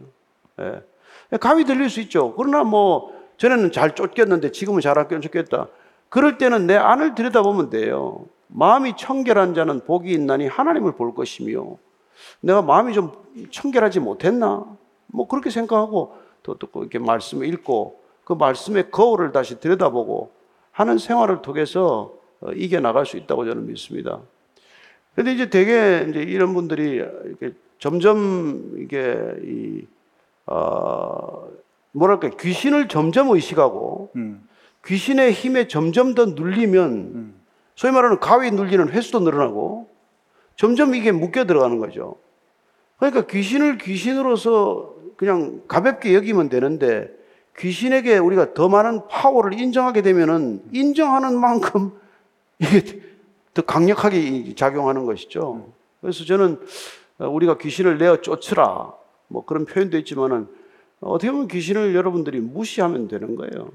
예. 감이 들릴 수 있죠. 그러나 뭐 전에는 잘 쫓겼는데 지금은 잘 안 쫓겼다. 그럴 때는 내 안을 들여다보면 돼요. 마음이 청결한 자는 복이 있나니 하나님을 볼 것이며 내가 마음이 좀 청결하지 못했나? 뭐 그렇게 생각하고 또, 또 이렇게 말씀을 읽고 그 말씀의 거울을 다시 들여다보고 하는 생활을 통해서 어, 이겨나갈 수 있다고 저는 믿습니다. 그런데 이제 대개 이제 이런 분들이 이렇게 점점 이게 이, 어, 뭐랄까 귀신을 점점 의식하고 음. 귀신의 힘에 점점 더 눌리면 소위 말하는 가위 눌리는 횟수도 늘어나고 점점 이게 묶여 들어가는 거죠. 그러니까 귀신을 귀신으로서 그냥 가볍게 여기면 되는데 귀신에게 우리가 더 많은 파워를 인정하게 되면은 인정하는 만큼 이게 더 강력하게 작용하는 것이죠. 그래서 저는 우리가 귀신을 내어 쫓으라 뭐 그런 표현도 있지만은 어떻게 보면 귀신을 여러분들이 무시하면 되는 거예요.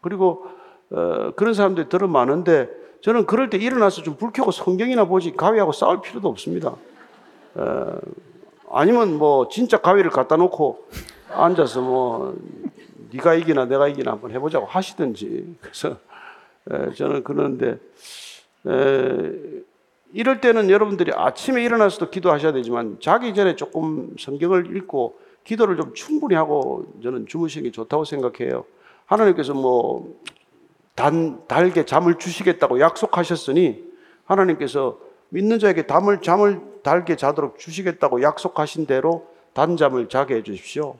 그리고 어, 그런 사람들이 들어 많은데 저는 그럴 때 일어나서 좀 불 켜고 성경이나 보지 가위하고 싸울 필요도 없습니다. 어, 아니면 뭐 진짜 가위를 갖다 놓고 앉아서 뭐 네가 이기나 내가 이기나 한번 해보자고 하시든지 그래서 에, 저는 그러는데 에, 이럴 때는 여러분들이 아침에 일어나서도 기도하셔야 되지만 자기 전에 조금 성경을 읽고 기도를 좀 충분히 하고 저는 주무시는 게 좋다고 생각해요. 하나님께서 뭐 단, 달게 잠을 주시겠다고 약속하셨으니 하나님께서 믿는 자에게 잠을, 잠을 달게 자도록 주시겠다고 약속하신 대로 단잠을 자게 해 주십시오.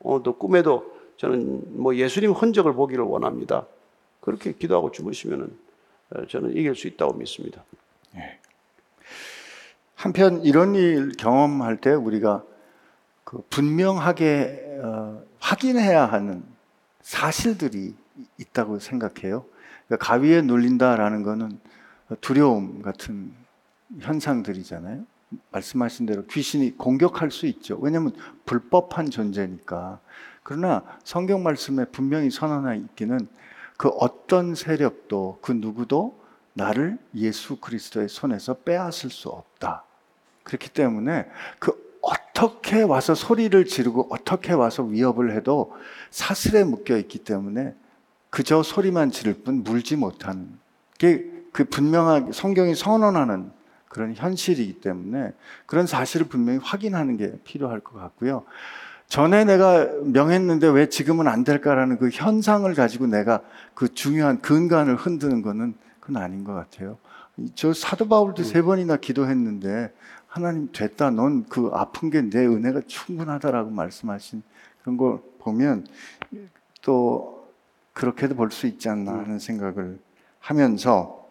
오늘도 꿈에도 저는 뭐 예수님 흔적을 보기를 원합니다. 그렇게 기도하고 주무시면은 어, 저는 이길 수 있다고 믿습니다. 한편 이런 일 경험할 때 우리가 그 분명하게 어, 확인해야 하는 사실들이 있다고 생각해요. 그러니까 가위에 눌린다라는 거는 두려움 같은 현상들이잖아요. 말씀하신 대로 귀신이 공격할 수 있죠. 왜냐하면 불법한 존재니까. 그러나 성경 말씀에 분명히 선언하 있기는 그 어떤 세력도 그 누구도 나를 예수 그리스도의 손에서 빼앗을 수 없다. 그렇기 때문에 그 어떻게 와서 소리를 지르고 어떻게 와서 위협을 해도 사슬에 묶여 있기 때문에 그저 소리만 지를 뿐 물지 못하는 게그 분명하게 성경이 선언하는 그런 현실이기 때문에 그런 사실을 분명히 확인하는 게 필요할 것 같고요. 전에 내가 명했는데 왜 지금은 안 될까라는 그 현상을 가지고 내가 그 중요한 근간을 흔드는 거는 그건 아닌 것 같아요. 저 사도 바울도 세 번이나 기도했는데 하나님 됐다. 넌 그 아픈 게 내 은혜가 충분하다라고 말씀하신 그런 걸 보면 또 그렇게도 볼 수 있지 않나 하는 생각을 하면서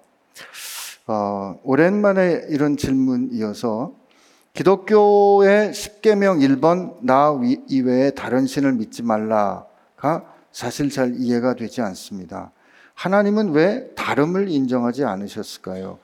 어, 오랜만에 이런 질문이어서 기독교의 10계명 1번 나 위- 이외에 다른 신을 믿지 말라가 사실 잘 이해가 되지 않습니다. 하나님은 왜 다름을 인정하지 않으셨을까요?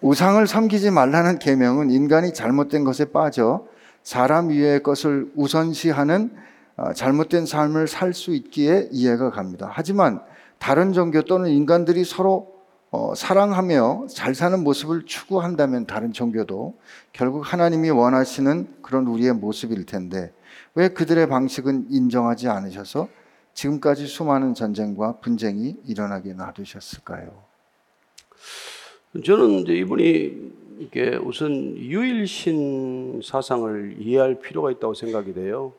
우상을 섬기지 말라는 계명은 인간이 잘못된 것에 빠져 사람 위의 것을 우선시하는 어, 잘못된 삶을 살 수 있기에 이해가 갑니다. 하지만 다른 종교 또는 인간들이 서로 어, 사랑하며 잘 사는 모습을 추구한다면 다른 종교도 결국 하나님이 원하시는 그런 우리의 모습일 텐데 왜 그들의 방식은 인정하지 않으셔서 지금까지 수많은 전쟁과 분쟁이 일어나게 놔두셨을까요? 저는 이제 이분이 이게 우선 유일신 사상을 이해할 필요가 있다고 생각이 돼요.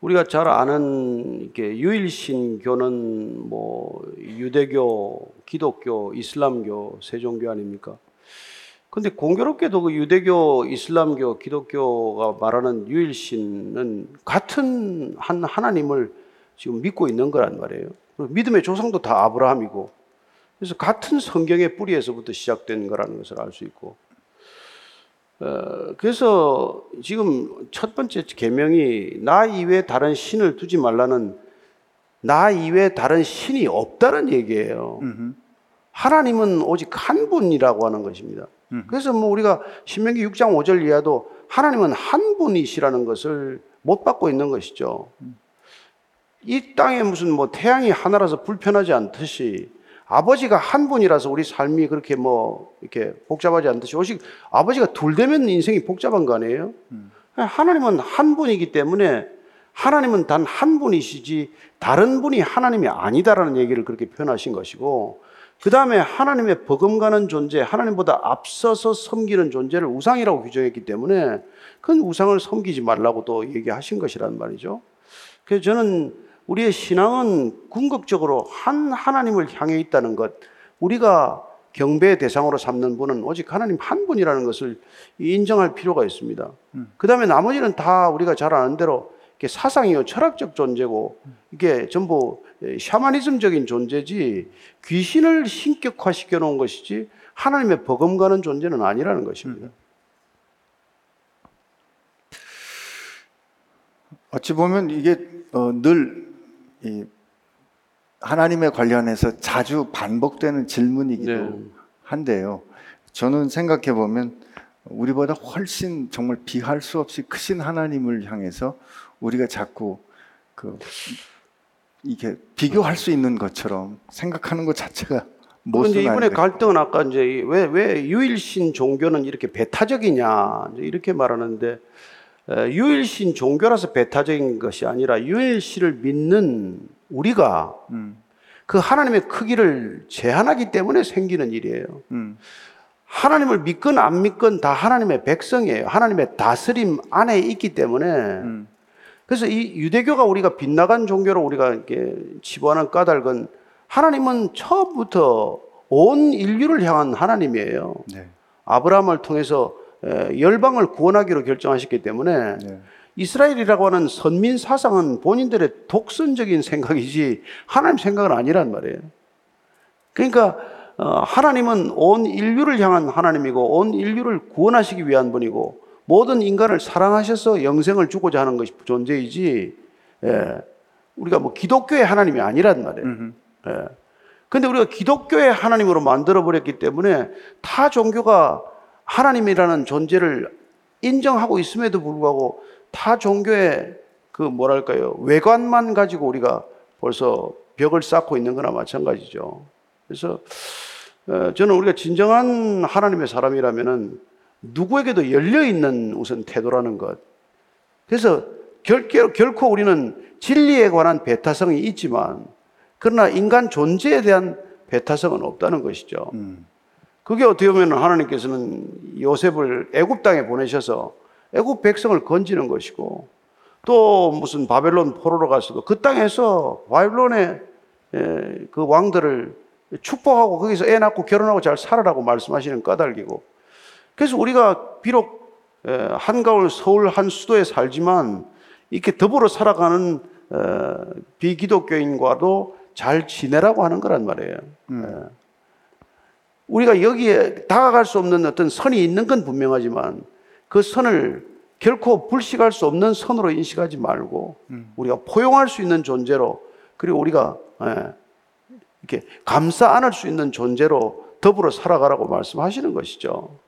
우리가 잘 아는 이게 유일신교는 뭐 유대교, 기독교, 이슬람교 세 종교 아닙니까? 근데 공교롭게도 그 유대교, 이슬람교, 기독교가 말하는 유일신은 같은 한 하나님을 지금 믿고 있는 거란 말이에요. 믿음의 조상도 다 아브라함이고 그래서 같은 성경의 뿌리에서부터 시작된 거라는 것을 알 수 있고, 어, 그래서 지금 첫 번째 계명이 나 이외에 다른 신을 두지 말라는 나 이외에 다른 신이 없다는 얘기예요. 하나님은 오직 한 분이라고 하는 것입니다. 그래서 뭐 우리가 신명기 6장 5절 이하도 하나님은 한 분이시라는 것을 못 받고 있는 것이죠. 이 땅에 무슨 뭐 태양이 하나라서 불편하지 않듯이 아버지가 한 분이라서 우리 삶이 그렇게 뭐 이렇게 복잡하지 않듯이 오직 아버지가 둘 되면 인생이 복잡한 거 아니에요? 하나님은 한 분이기 때문에 하나님은 단 한 분이시지 다른 분이 하나님이 아니다라는 얘기를 그렇게 표현하신 것이고 그 다음에 하나님의 버금가는 존재, 하나님보다 앞서서 섬기는 존재를 우상이라고 규정했기 때문에 그건 우상을 섬기지 말라고 또 얘기하신 것이란 말이죠. 그래서 저는 우리의 신앙은 궁극적으로 한 하나님을 향해 있다는 것, 우리가 경배의 대상으로 삼는 분은 오직 하나님 한 분이라는 것을 인정할 필요가 있습니다. 그 다음에 나머지는 다 우리가 잘 아는 대로 이게 사상이요, 철학적 존재고 이게 전부 샤머니즘적인 존재지 귀신을 신격화시켜 놓은 것이지 하나님의 버금가는 존재는 아니라는 것입니다. 어찌 보면 이게 어, 늘 이 하나님에 관련해서 자주 반복되는 질문이기도 네. 한데요. 저는 생각해 보면 우리보다 훨씬 정말 비할 수 없이 크신 하나님을 향해서 우리가 자꾸 그 이게 비교할 수 있는 것처럼 생각하는 것 자체가 모순 이번에 아닌가 갈등은 아까 이제 왜왜 유일신 종교는 이렇게 배타적이냐 이렇게 말하는데 에, 유일신 종교라서 배타적인 것이 아니라 유일신을 믿는 우리가 음, 그 하나님의 크기를 제한하기 때문에 생기는 일이에요. 음, 하나님을 믿건 안 믿건 다 하나님의 백성이에요. 하나님의 다스림 안에 있기 때문에 음, 그래서 이 유대교가 우리가 빗나간 종교로 우리가 이렇게 치부하는 까닭은 하나님은 처음부터 온 인류를 향한 하나님이에요. 네, 아브라함을 통해서 에, 열방을 구원하기로 결정하셨기 때문에 네, 이스라엘이라고 하는 선민 사상은 본인들의 독선적인 생각이지 하나님 생각은 아니란 말이에요. 그러니까 어, 하나님은 온 인류를 향한 하나님이고 온 인류를 구원하시기 위한 분이고 모든 인간을 사랑하셔서 영생을 주고자 하는 것이 존재이지 예, 우리가 뭐 기독교의 하나님이 아니란 말이에요. 음, 예. 근데 우리가 기독교의 하나님으로 만들어 버렸기 때문에 타 종교가 하나님이라는 존재를 인정하고 있음에도 불구하고 타 종교의 그 뭐랄까요 외관만 가지고 우리가 벌써 벽을 쌓고 있는 거나 마찬가지죠. 그래서 어, 저는 우리가 진정한 하나님의 사람이라면은 누구에게도 열려 있는 우선 태도라는 것. 그래서 결, 결, 결코 우리는 진리에 관한 배타성이 있지만 그러나 인간 존재에 대한 배타성은 없다는 것이죠. 음, 그게 어떻게 보면 하나님께서는 요셉을 애굽 땅에 보내셔서 애굽 백성을 건지는 것이고 또 무슨 바벨론 포로로 가서도 그 땅에서 바벨론의 에, 그 왕들을 축복하고 거기서 애 낳고 결혼하고 잘 살아라고 말씀하시는 까닭이고 그래서 우리가 비록 에, 한가울 서울 한 수도에 살지만 이렇게 더불어 살아가는 어, 비기독교인과도 잘 지내라고 하는 거란 말이에요. 예. 우리가 여기에 다가갈 수 없는 어떤 선이 있는 건 분명하지만 그 선을 결코 불식할 수 없는 선으로 인식하지 말고 우리가 포용할 수 있는 존재로 그리고 우리가 예, 이렇게 감싸 안을 수 있는 존재로 더불어 살아가라고 말씀하시는 것이죠.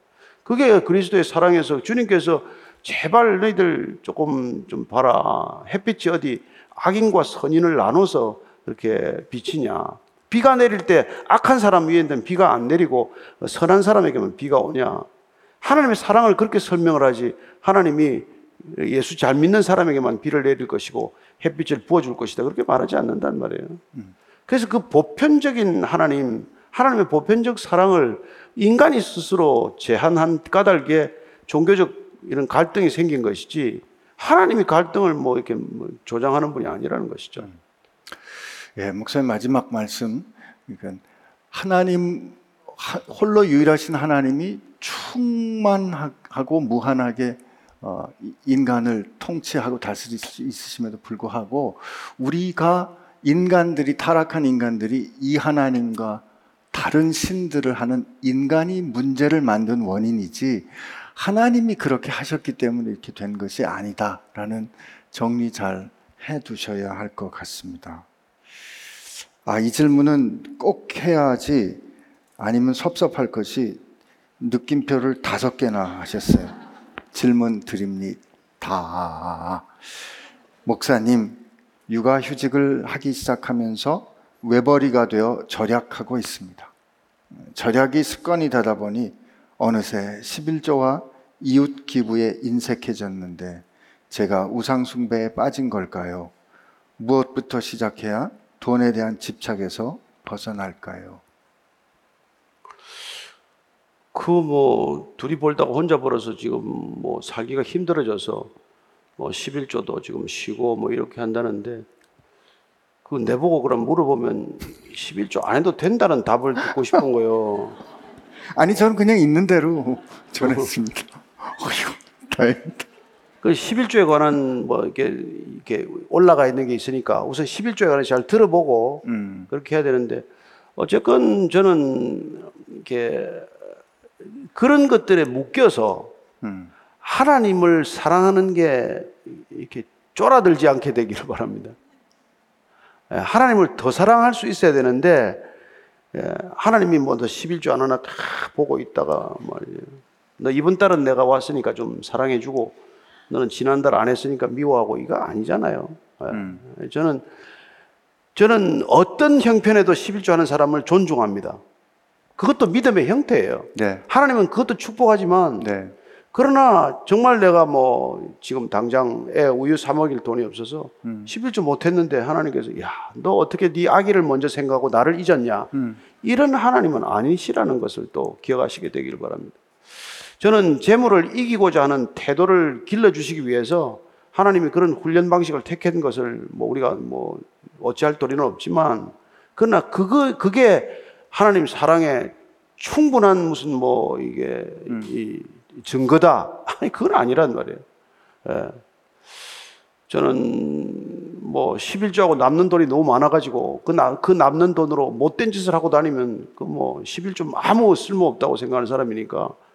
그게 그리스도의 사랑에서 주님께서 제발 너희들 조금 좀 봐라. 햇빛이 어디 악인과 선인을 나눠서 그렇게 비치냐. 비가 내릴 때 악한 사람 위에는 비가 안 내리고 선한 사람에게만 비가 오냐. 하나님의 사랑을 그렇게 설명을 하지 하나님이 예수 잘 믿는 사람에게만 비를 내릴 것이고 햇빛을 부어줄 것이다. 그렇게 말하지 않는단 말이에요. 그래서 그 보편적인 하나님, 하나님의 보편적 사랑을 인간이 스스로 제한한 까닭에 종교적 이런 갈등이 생긴 것이지 하나님이 갈등을 뭐 이렇게 뭐 조장하는 분이 아니라는 것이죠. 예, 목사님 마지막 말씀, 그러니까 하나님 하- 홀로 유일하신 하나님이 충만하고 무한하게 어, 이- 인간을 통치하고 다스릴 수 있으심에도 불구하고 우리가 인간들이 타락한 인간들이 이 하나님과 다른 신들을 하는 인간이 문제를 만든 원인이지 하나님이 그렇게 하셨기 때문에 이렇게 된 것이 아니다라는 정리 잘 해두셔야 할 것 같습니다. 아, 이 질문은 꼭 해야지 아니면 섭섭할 것이 느낌표를 다섯 개나 하셨어요. 질문 드립니다. 목사님, 육아 휴직을 하기 시작하면서 외벌이가 되어 절약하고 있습니다. 절약이 습관이 되다 보니 어느새 11조와 이웃 기부에 인색해졌는데 제가 우상숭배에 빠진 걸까요? 무엇부터 시작해야 돈에 대한 집착에서 벗어날까요? 그 뭐 둘이 벌다가 혼자 벌어서 지금 뭐 살기가 힘들어져서 뭐 11조도 지금 쉬고 뭐 이렇게 한다는데 그 내보고 그럼 물어보면 11조 안 해도 된다는 답을 듣고 싶은 거예요. 아니 저는 그냥 있는 대로 전했습니다. 어휴, 다행이다. 그 11조에 관한 뭐 이렇게 이렇게 올라가 있는 게 있으니까 우선 11조에 관해 잘 들어보고 음, 그렇게 해야 되는데 어쨌건 저는 이렇게 그런 것들에 묶여서 음, 하나님을 사랑하는 게 이렇게 쫄아들지 않게 되기를 바랍니다. 예, 하나님을 더 사랑할 수 있어야 되는데 예, 하나님이 뭐더 11조 안 하나 다 보고 있다가 말이에요. 너 이번 달은 내가 왔으니까 좀 사랑해주고 너는 지난달 안 했으니까 미워하고 이거 아니잖아요. 예. 저는 저는 어떤 형편에도 11조 하는 사람을 존중합니다. 그것도 믿음의 형태예요. 네. 하나님은 그것도 축복하지만 네. 그러나 정말 내가 뭐 지금 당장 애 우유 사 먹일 돈이 없어서 11조 못 했는데 하나님께서 야 너 어떻게 네 아기를 먼저 생각하고 나를 잊었냐 이런 하나님은 아니시라는 것을 또 기억하시게 되기를 바랍니다. 저는 재물을 이기고자 하는 태도를 길러주시기 위해서 하나님이 그런 훈련 방식을 택한 것을 뭐 우리가 뭐 어찌할 도리는 없지만 그러나 그거 그게 하나님 사랑의 충분한 무슨 뭐 이게 이 증거다 아니 그건 아니란 말이에요. 예. 저는 뭐 11조하고 남는 돈이 너무 많아가지고 그, 나, 그 남는 돈으로 못된 짓을 하고 다니면 그 뭐 11조 아무 쓸모 없다고 생각하는 사람이니까 예.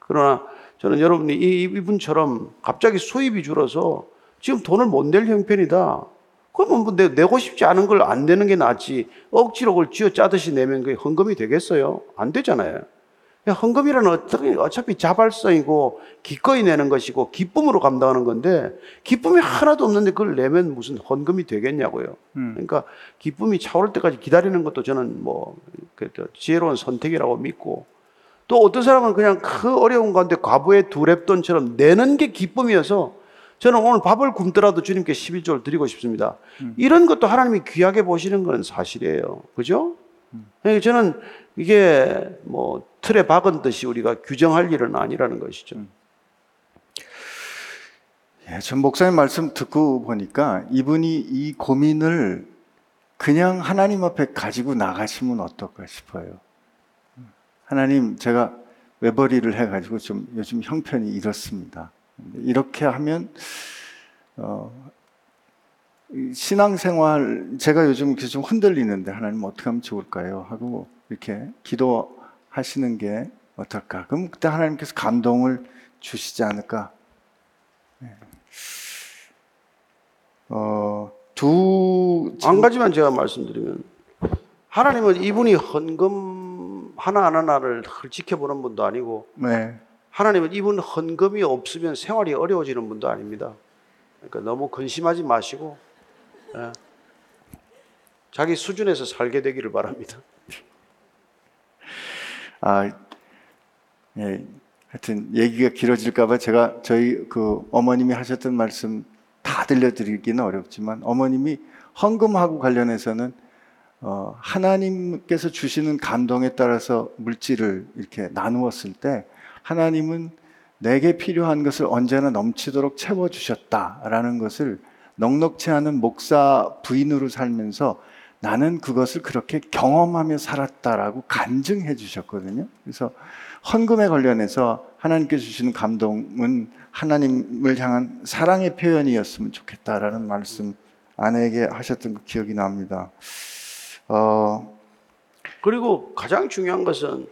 그러나 저는 여러분이 이- 이분처럼 갑자기 수입이 줄어서 지금 돈을 못 낼 형편이다. 그러면 뭐 내, 내고 싶지 않은 걸 안 내는 게 낫지. 억지로 그걸 쥐어 짜듯이 내면 그게 헌금이 되겠어요? 안 되잖아요. 헌금이라는 어떻게 어차피 자발성이고 기꺼이 내는 것이고 기쁨으로 감당하는 건데 기쁨이 하나도 없는데 그걸 내면 무슨 헌금이 되겠냐고요. 그러니까 기쁨이 차오를 때까지 기다리는 것도 저는 뭐그 지혜로운 선택이라고 믿고 또 어떤 사람은 그냥 그 어려운 가운데 과부의 두 랩돈처럼 내는 게 기쁨이어서 저는 오늘 밥을 굶더라도 주님께 11조를 드리고 싶습니다. 이런 것도 하나님이 귀하게 보시는 건 사실이에요. 그죠? 그러니까 저는 이게 뭐 틀에 박은 듯이 우리가 규정할 일은 아니라는 것이죠. 예, 전 목사님 말씀 듣고 보니까 이분이 이 고민을 그냥 하나님 앞에 가지고 나가시면 어떨까 싶어요. 하나님, 제가 외벌이를 해가지고 좀 요즘 형편이 이렇습니다. 이렇게 하면, 어, 이 신앙생활, 제가 요즘 이렇게 좀 흔들리는데 하나님 어떻게 하면 좋을까요? 하고 이렇게 기도하시는 게 어떨까? 그럼 그때 하나님께서 감동을 주시지 않을까? 어, 두, 한 가지만 제가 말씀드리면 하나님은 이분이 헌금 하나하나를 지켜보는 분도 아니고 네. 하나님은 이분 헌금이 없으면 생활이 어려워지는 분도 아닙니다. 그러니까 너무 근심하지 마시고 예. 자기 수준에서 살게 되기를 바랍니다. 아, 예. 하여튼 얘기가 길어질까봐 제가 저희 그 어머님이 하셨던 말씀 다 들려드리기는 어렵지만 어머님이 헌금하고 관련해서는 어, 하나님께서 주시는 감동에 따라서 물질을 이렇게 나누었을 때 하나님은 내게 필요한 것을 언제나 넘치도록 채워주셨다라는 것을 넉넉치 않은 목사 부인으로 살면서 나는 그것을 그렇게 경험하며 살았다라고 간증해 주셨거든요. 그래서 헌금에 관련해서 하나님께 주시는 감동은 하나님을 향한 사랑의 표현이었으면 좋겠다라는 말씀 아내에게 하셨던 그 기억이 납니다. 어, 그리고 가장 중요한 것은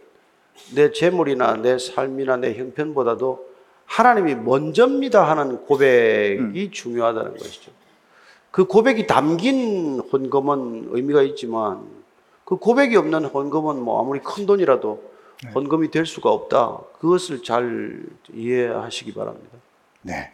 내 재물이나 내 삶이나 내 형편보다도 하나님이 먼저입니다 하는 고백이 중요하다는 것이죠. 그 고백이 담긴 헌금은 의미가 있지만 그 고백이 없는 헌금은 뭐 아무리 큰 돈이라도 헌금이 될 수가 없다. 그것을 잘 이해하시기 바랍니다. 네.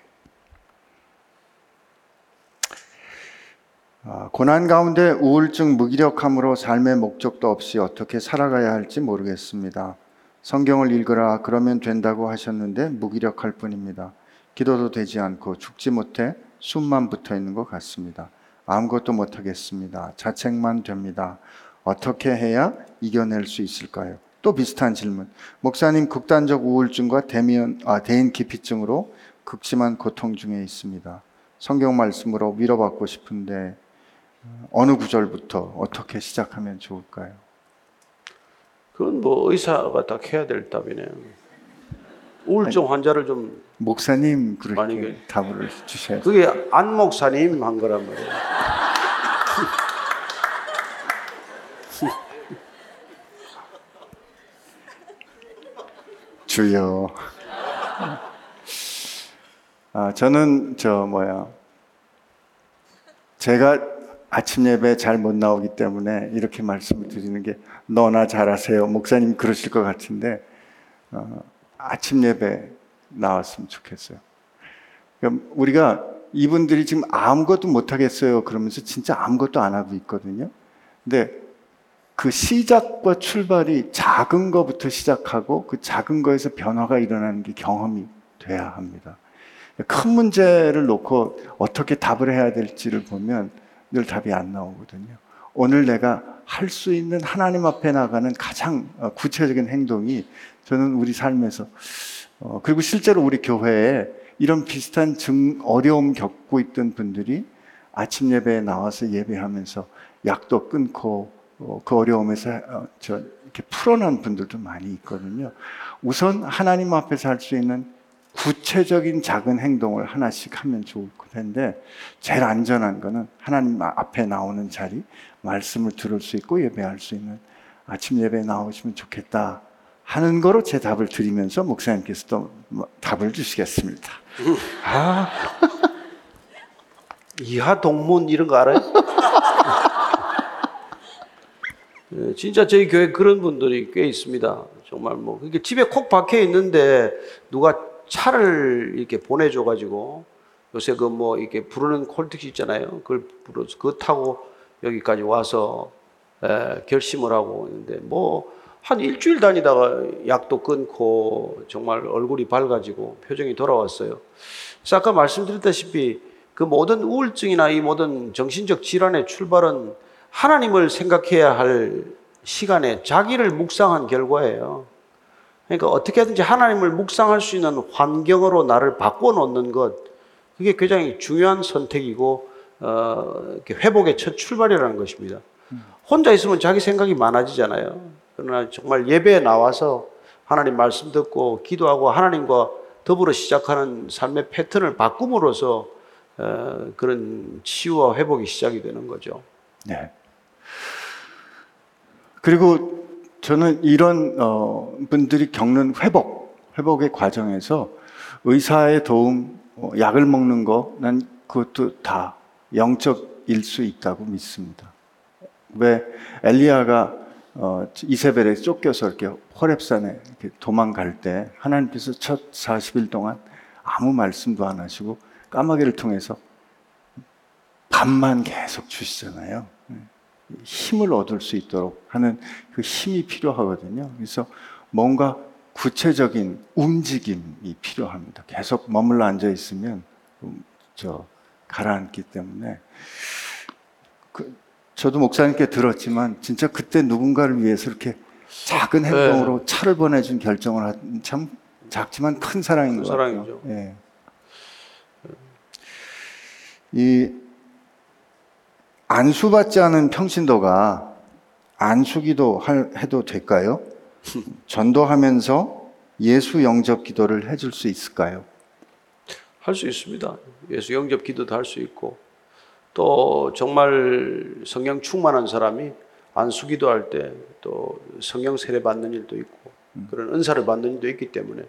고난 가운데 우울증, 무기력함으로 삶의 목적도 없이 어떻게 살아가야 할지 모르겠습니다. 성경을 읽으라 그러면 된다고 하셨는데 무기력할 뿐입니다. 기도도 되지 않고 죽지 못해 숨만 붙어 있는 것 같습니다. 아무것도 못하겠습니다. 자책만 됩니다. 어떻게 해야 이겨낼 수 있을까요? 또 비슷한 질문. 목사님 극단적 우울증과 대면 아, 대인 기피증으로 극심한 고통 중에 있습니다. 성경 말씀으로 위로받고 싶은데 어, 어느 구절부터 어떻게 시작하면 좋을까요? 그건 뭐 의사가 딱 해야 될 답이네요. 우울증 환자를 좀 목사님 그렇게 답을 주셔야 그게 안 목사님 한 거란 말이에요. 주여. 아, 저는 저 뭐야. 제가 아침 예배 잘 못 나오기 때문에 이렇게 말씀을 드리는 게 너나 잘하세요. 목사님 그러실 것 같은데 어, 아침 예배 나왔으면 좋겠어요. 그러니까 우리가 이분들이 지금 아무것도 못 하겠어요. 그러면서 진짜 아무것도 안 하고 있거든요. 근데 그 시작과 출발이 작은 거부터 시작하고 그 작은 거에서 변화가 일어나는 게 경험이 돼야 합니다. 큰 문제를 놓고 어떻게 답을 해야 될지를 보면 늘 답이 안 나오거든요. 오늘 내가 할 수 있는 하나님 앞에 나가는 가장 어, 구체적인 행동이 저는 우리 삶에서 어, 그리고 실제로 우리 교회에 이런 비슷한 증 어려움 겪고 있던 분들이 아침 예배에 나와서 예배하면서 약도 끊고 어, 그 어려움에서 어, 저 이렇게 풀어난 분들도 많이 있거든요. 우선 하나님 앞에서 할 수 있는 구체적인 작은 행동을 하나씩 하면 좋을 텐데 제일 안전한 거는 하나님 앞에 나오는 자리, 말씀을 들을 수 있고 예배할 수 있는 아침 예배에 나오시면 좋겠다 하는 거로 제 답을 드리면서 목사님께서 또뭐 답을 주시겠습니다. 아. 이하 동문 이런 거 알아요? 예, 진짜 저희 교회 그런 분들이 꽤 있습니다. 정말 뭐 이게 집에 콕 박혀 있는데 누가 차를 이렇게 보내줘 가지고 요새 그 뭐 이렇게 부르는 콜택시 있잖아요. 그걸 불러서 그거 타고 여기까지 와서 에, 결심을 하고 있는데 뭐 한 일주일 다니다가 약도 끊고 정말 얼굴이 밝아지고 표정이 돌아왔어요. 그래서 아까 말씀드렸다시피 그 모든 우울증이나 이 모든 정신적 질환의 출발은 하나님을 생각해야 할 시간에 자기를 묵상한 결과예요. 그러니까 어떻게 하든지 하나님을 묵상할 수 있는 환경으로 나를 바꿔놓는 것, 그게 굉장히 중요한 선택이고, 어, 회복의 첫 출발이라는 것입니다. 혼자 있으면 자기 생각이 많아지잖아요. 그러나 정말 예배에 나와서 하나님 말씀 듣고 기도하고 하나님과 더불어 시작하는 삶의 패턴을 바꿈으로써 어, 그런 치유와 회복이 시작이 되는 거죠. 네. 그리고 저는 이런 어, 분들이 겪는 회복, 회복의 과정에서 의사의 도움, 어, 약을 먹는 거, 난 그것도 다 영적일 수 있다고 믿습니다. 왜 엘리야가 어, 이세벨에 쫓겨서 이렇게 호렙산에 이렇게 도망갈 때 하나님께서 첫 40일 동안 아무 말씀도 안 하시고 까마귀를 통해서 밥만 계속 주시잖아요. 힘을 얻을 수 있도록 하는 그 힘이 필요하거든요. 그래서 뭔가 구체적인 움직임이 필요합니다. 계속 머물러 앉아 있으면 음, 저 가라앉기 때문에 그 저도 목사님께 들었지만 진짜 그때 누군가를 위해서 이렇게 작은 행동으로 차를 보내준 결정을 한 참 작지만 큰 사랑인 큰 것. 사랑이죠. 예. 이 안수받지 않은 평신도가 안수기도 할- 해도 될까요? 전도하면서 예수 영접 기도를 해줄 수 있을까요? 할 수 있습니다. 예수 영접 기도도 할 수 있고 또 정말 성령 충만한 사람이 안수기도 할 때 또 성령 세례 받는 일도 있고 그런 은사를 받는 일도 있기 때문에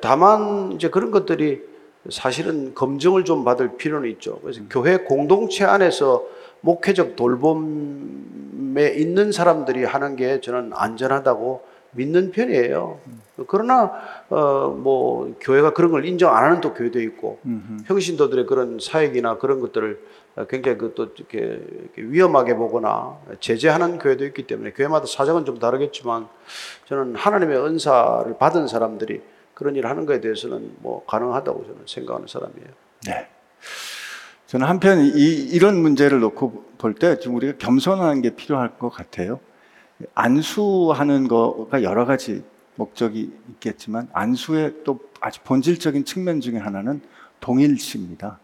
다만 이제 그런 것들이 사실은 검증을 좀 받을 필요는 있죠. 그래서 교회 공동체 안에서 목회적 돌봄에 있는 사람들이 하는 게 저는 안전하다고 믿는 편이에요. 그러나 어 뭐 교회가 그런 걸 인정 안 하는 또 교회도 있고 평신도들의 그런 사역이나 그런 것들을 굉장히 그또 이렇게, 이렇게 위험하게 보거나 제재하는 교회도 있기 때문에 교회마다 사정은 좀 다르겠지만 저는 하나님의 은사를 받은 사람들이 그런 일을 하는 것에 대해서는 뭐 가능하다고 저는 생각하는 사람이에요. 네. 저는 한편 이, 이런 문제를 놓고 볼 때 좀 우리가 겸손한 게 필요할 것 같아요. 안수하는 거가 여러 가지 목적이 있겠지만 안수의 또 아주 본질적인 측면 중에 하나는 동일시입니다.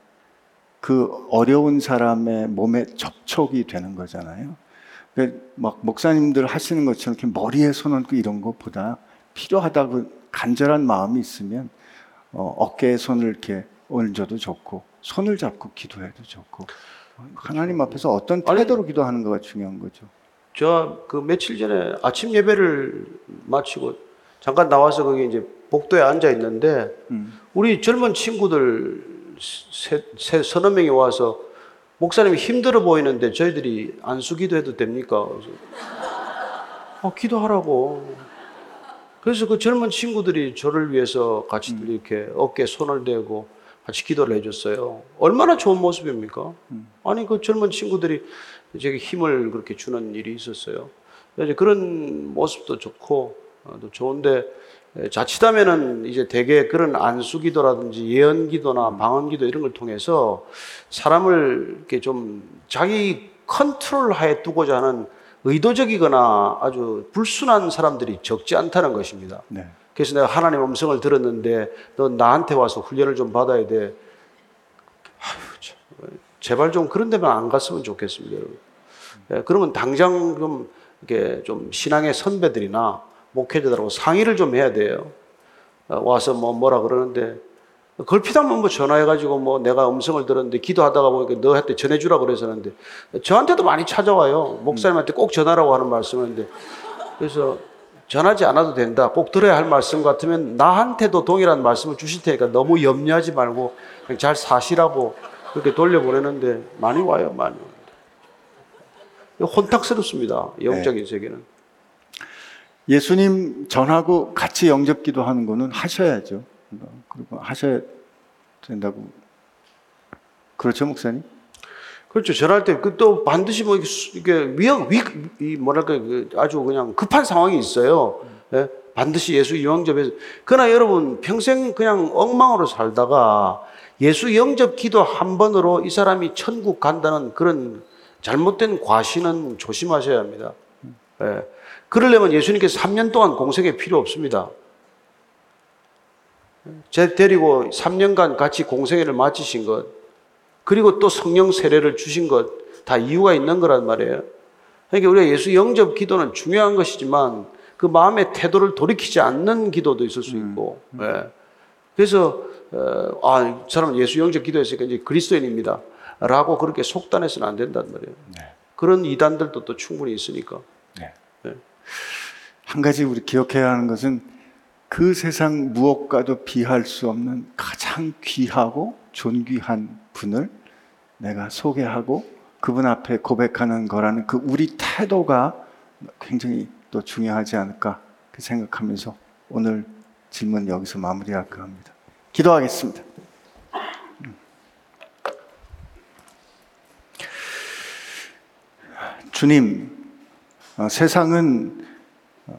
그 어려운 사람의 몸에 접촉이 되는 거잖아요. 그막 목사님들 하시는 것처럼 이렇게 머리에 손 얹고 이런 것보다 필요하다고 간절한 마음이 있으면 어, 어깨에 손을 이렇게 얹어도 좋고 손을 잡고 기도해도 좋고 하나님 앞에서 어떤 태도로 기도하는 거가 중요한 거죠. 저 그 며칠 전에 아침 예배를 마치고 잠깐 나와서 거기 이제 복도에 앉아 있는데 우리 젊은 친구들 세, 세 서너 명이 와서 목사님이 힘들어 보이는데 저희들이 안수 기도해도 됩니까? 그래서 어, 기도하라고. 그래서 그 젊은 친구들이 저를 위해서 같이 이렇게 어깨에 손을 대고 같이 기도를 해줬어요. 얼마나 좋은 모습입니까? 아니 그 젊은 친구들이 제게 힘을 그렇게 주는 일이 있었어요. 이제 그런 모습도 좋고 어, 또 좋은데 에, 자칫하면은 이제 대개 그런 안수기도라든지 예언기도나 방언기도 이런 걸 통해서 사람을 이렇게 좀 자기 컨트롤 하에 두고자 하는 의도적이거나 아주 불순한 사람들이 적지 않다는 것입니다. 네. 그래서 내가 하나님 음성을 들었는데 너 나한테 와서 훈련을 좀 받아야 돼. 참, 제발 좀 그런 데만 안 갔으면 좋겠습니다, 여러분. 예, 그러면 당장 좀 이렇게 좀 신앙의 선배들이나 목회자들하고 상의를 좀 해야 돼요. 어, 와서 뭐 뭐라 그러는데 걸핏하면 뭐 전화해가지고 뭐 내가 음성을 들었는데 기도하다가 보니까 너한테 전해주라 그래서는데 저한테도 많이 찾아와요. 목사님한테 꼭 전하라고 하는 말씀인데 그래서 전하지 않아도 된다. 꼭 들어야 할 말씀 같으면 나한테도 동일한 말씀을 주실 테니까 너무 염려하지 말고 그냥 잘 사시라고 그렇게 돌려보내는데 많이 와요, 많이 와요. 혼탁스럽습니다. 영적인 세계는. 예수님 전하고 같이 영접 기도하는 거는 하셔야죠. 그리고 하셔야 된다고. 그렇죠, 목사님? 그렇죠. 전할 때그또 반드시 뭐 이게 위험 위이 뭐랄까 그 아주 그냥 급한 상황이 있어요. 예? 반드시 예수 영접해서 그러나 여러분 평생 그냥 엉망으로 살다가 예수 영접 기도 한 번으로 이 사람이 천국 간다는 그런 잘못된 과신은 조심하셔야 합니다. 예. 그러려면 예수님께서 3년 동안 공생에 필요 없습니다. 제 데리고 3년간 같이 공생애를 마치신 것, 그리고 또 성령 세례를 주신 것 다 이유가 있는 거란 말이에요. 그러니까 우리가 예수 영접 기도는 중요한 것이지만 그 마음의 태도를 돌이키지 않는 기도도 있을 수 있고, 예. 그래서 어, 아, 이 사람은 예수 영접 기도했으니까 이제 그리스도인입니다. 라고 그렇게 속단해서는 안 된단 말이에요. 그런 이단들도 또 충분히 있으니까. 한 가지 우리 기억해야 하는 것은 그 세상 무엇과도 비할 수 없는 가장 귀하고 존귀한 분을 내가 소개하고 그분 앞에 고백하는 거라는 그 우리 태도가 굉장히 또 중요하지 않을까 그 생각하면서 오늘 질문 여기서 마무리할까 합니다. 기도하겠습니다. 주님, 어, 세상은 어,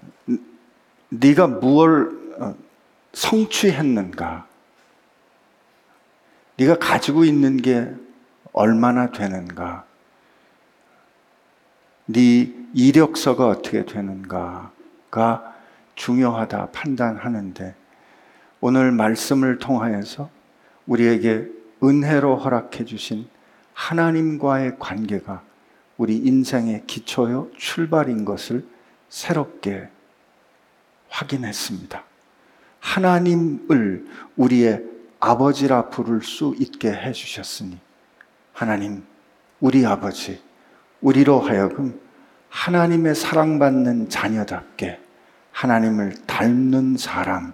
네가 무엇을 어, 성취했는가? 네가 가지고 있는 게 얼마나 되는가? 네 이력서가 어떻게 되는가가 중요하다 판단하는데 오늘 말씀을 통하여서 우리에게 은혜로 허락해 주신 하나님과의 관계가 우리 인생의 기초요 출발인 것을 새롭게 확인했습니다. 하나님을 우리의 아버지라 부를 수 있게 해 주셨으니 하나님 우리 아버지 우리로 하여금 하나님의 사랑받는 자녀답게 하나님을 닮는 사람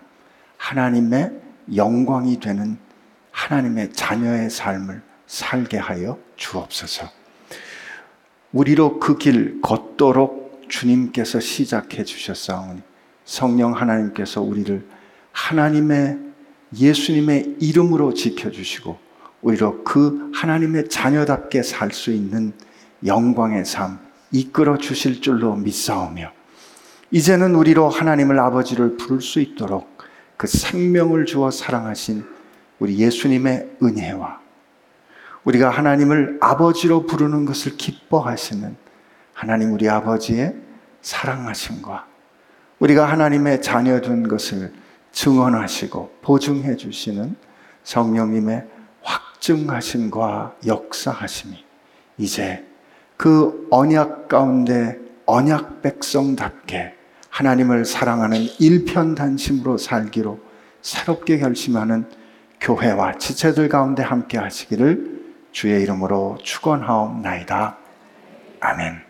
하나님의 영광이 되는 하나님의 자녀의 삶을 살게 하여 주옵소서. 우리로 그 길 걷도록 주님께서 시작해 주셨사오니 성령 하나님께서 우리를 하나님의 예수님의 이름으로 지켜주시고 오히려 그 하나님의 자녀답게 살 수 있는 영광의 삶 이끌어 주실 줄로 믿사오며 이제는 우리로 하나님을 아버지를 부를 수 있도록 그 생명을 주어 사랑하신 우리 예수님의 은혜와 우리가 하나님을 아버지로 부르는 것을 기뻐하시는 하나님 우리 아버지의 사랑하심과 우리가 하나님의 자녀된 것을 증언하시고 보증해 주시는 성령님의 확증하심과 역사하심이 이제 그 언약 가운데 언약 백성답게 하나님을 사랑하는 일편단심으로 살기로 새롭게 결심하는 교회와 지체들 가운데 함께 하시기를 주의 이름으로 축원하옵나이다. 아멘.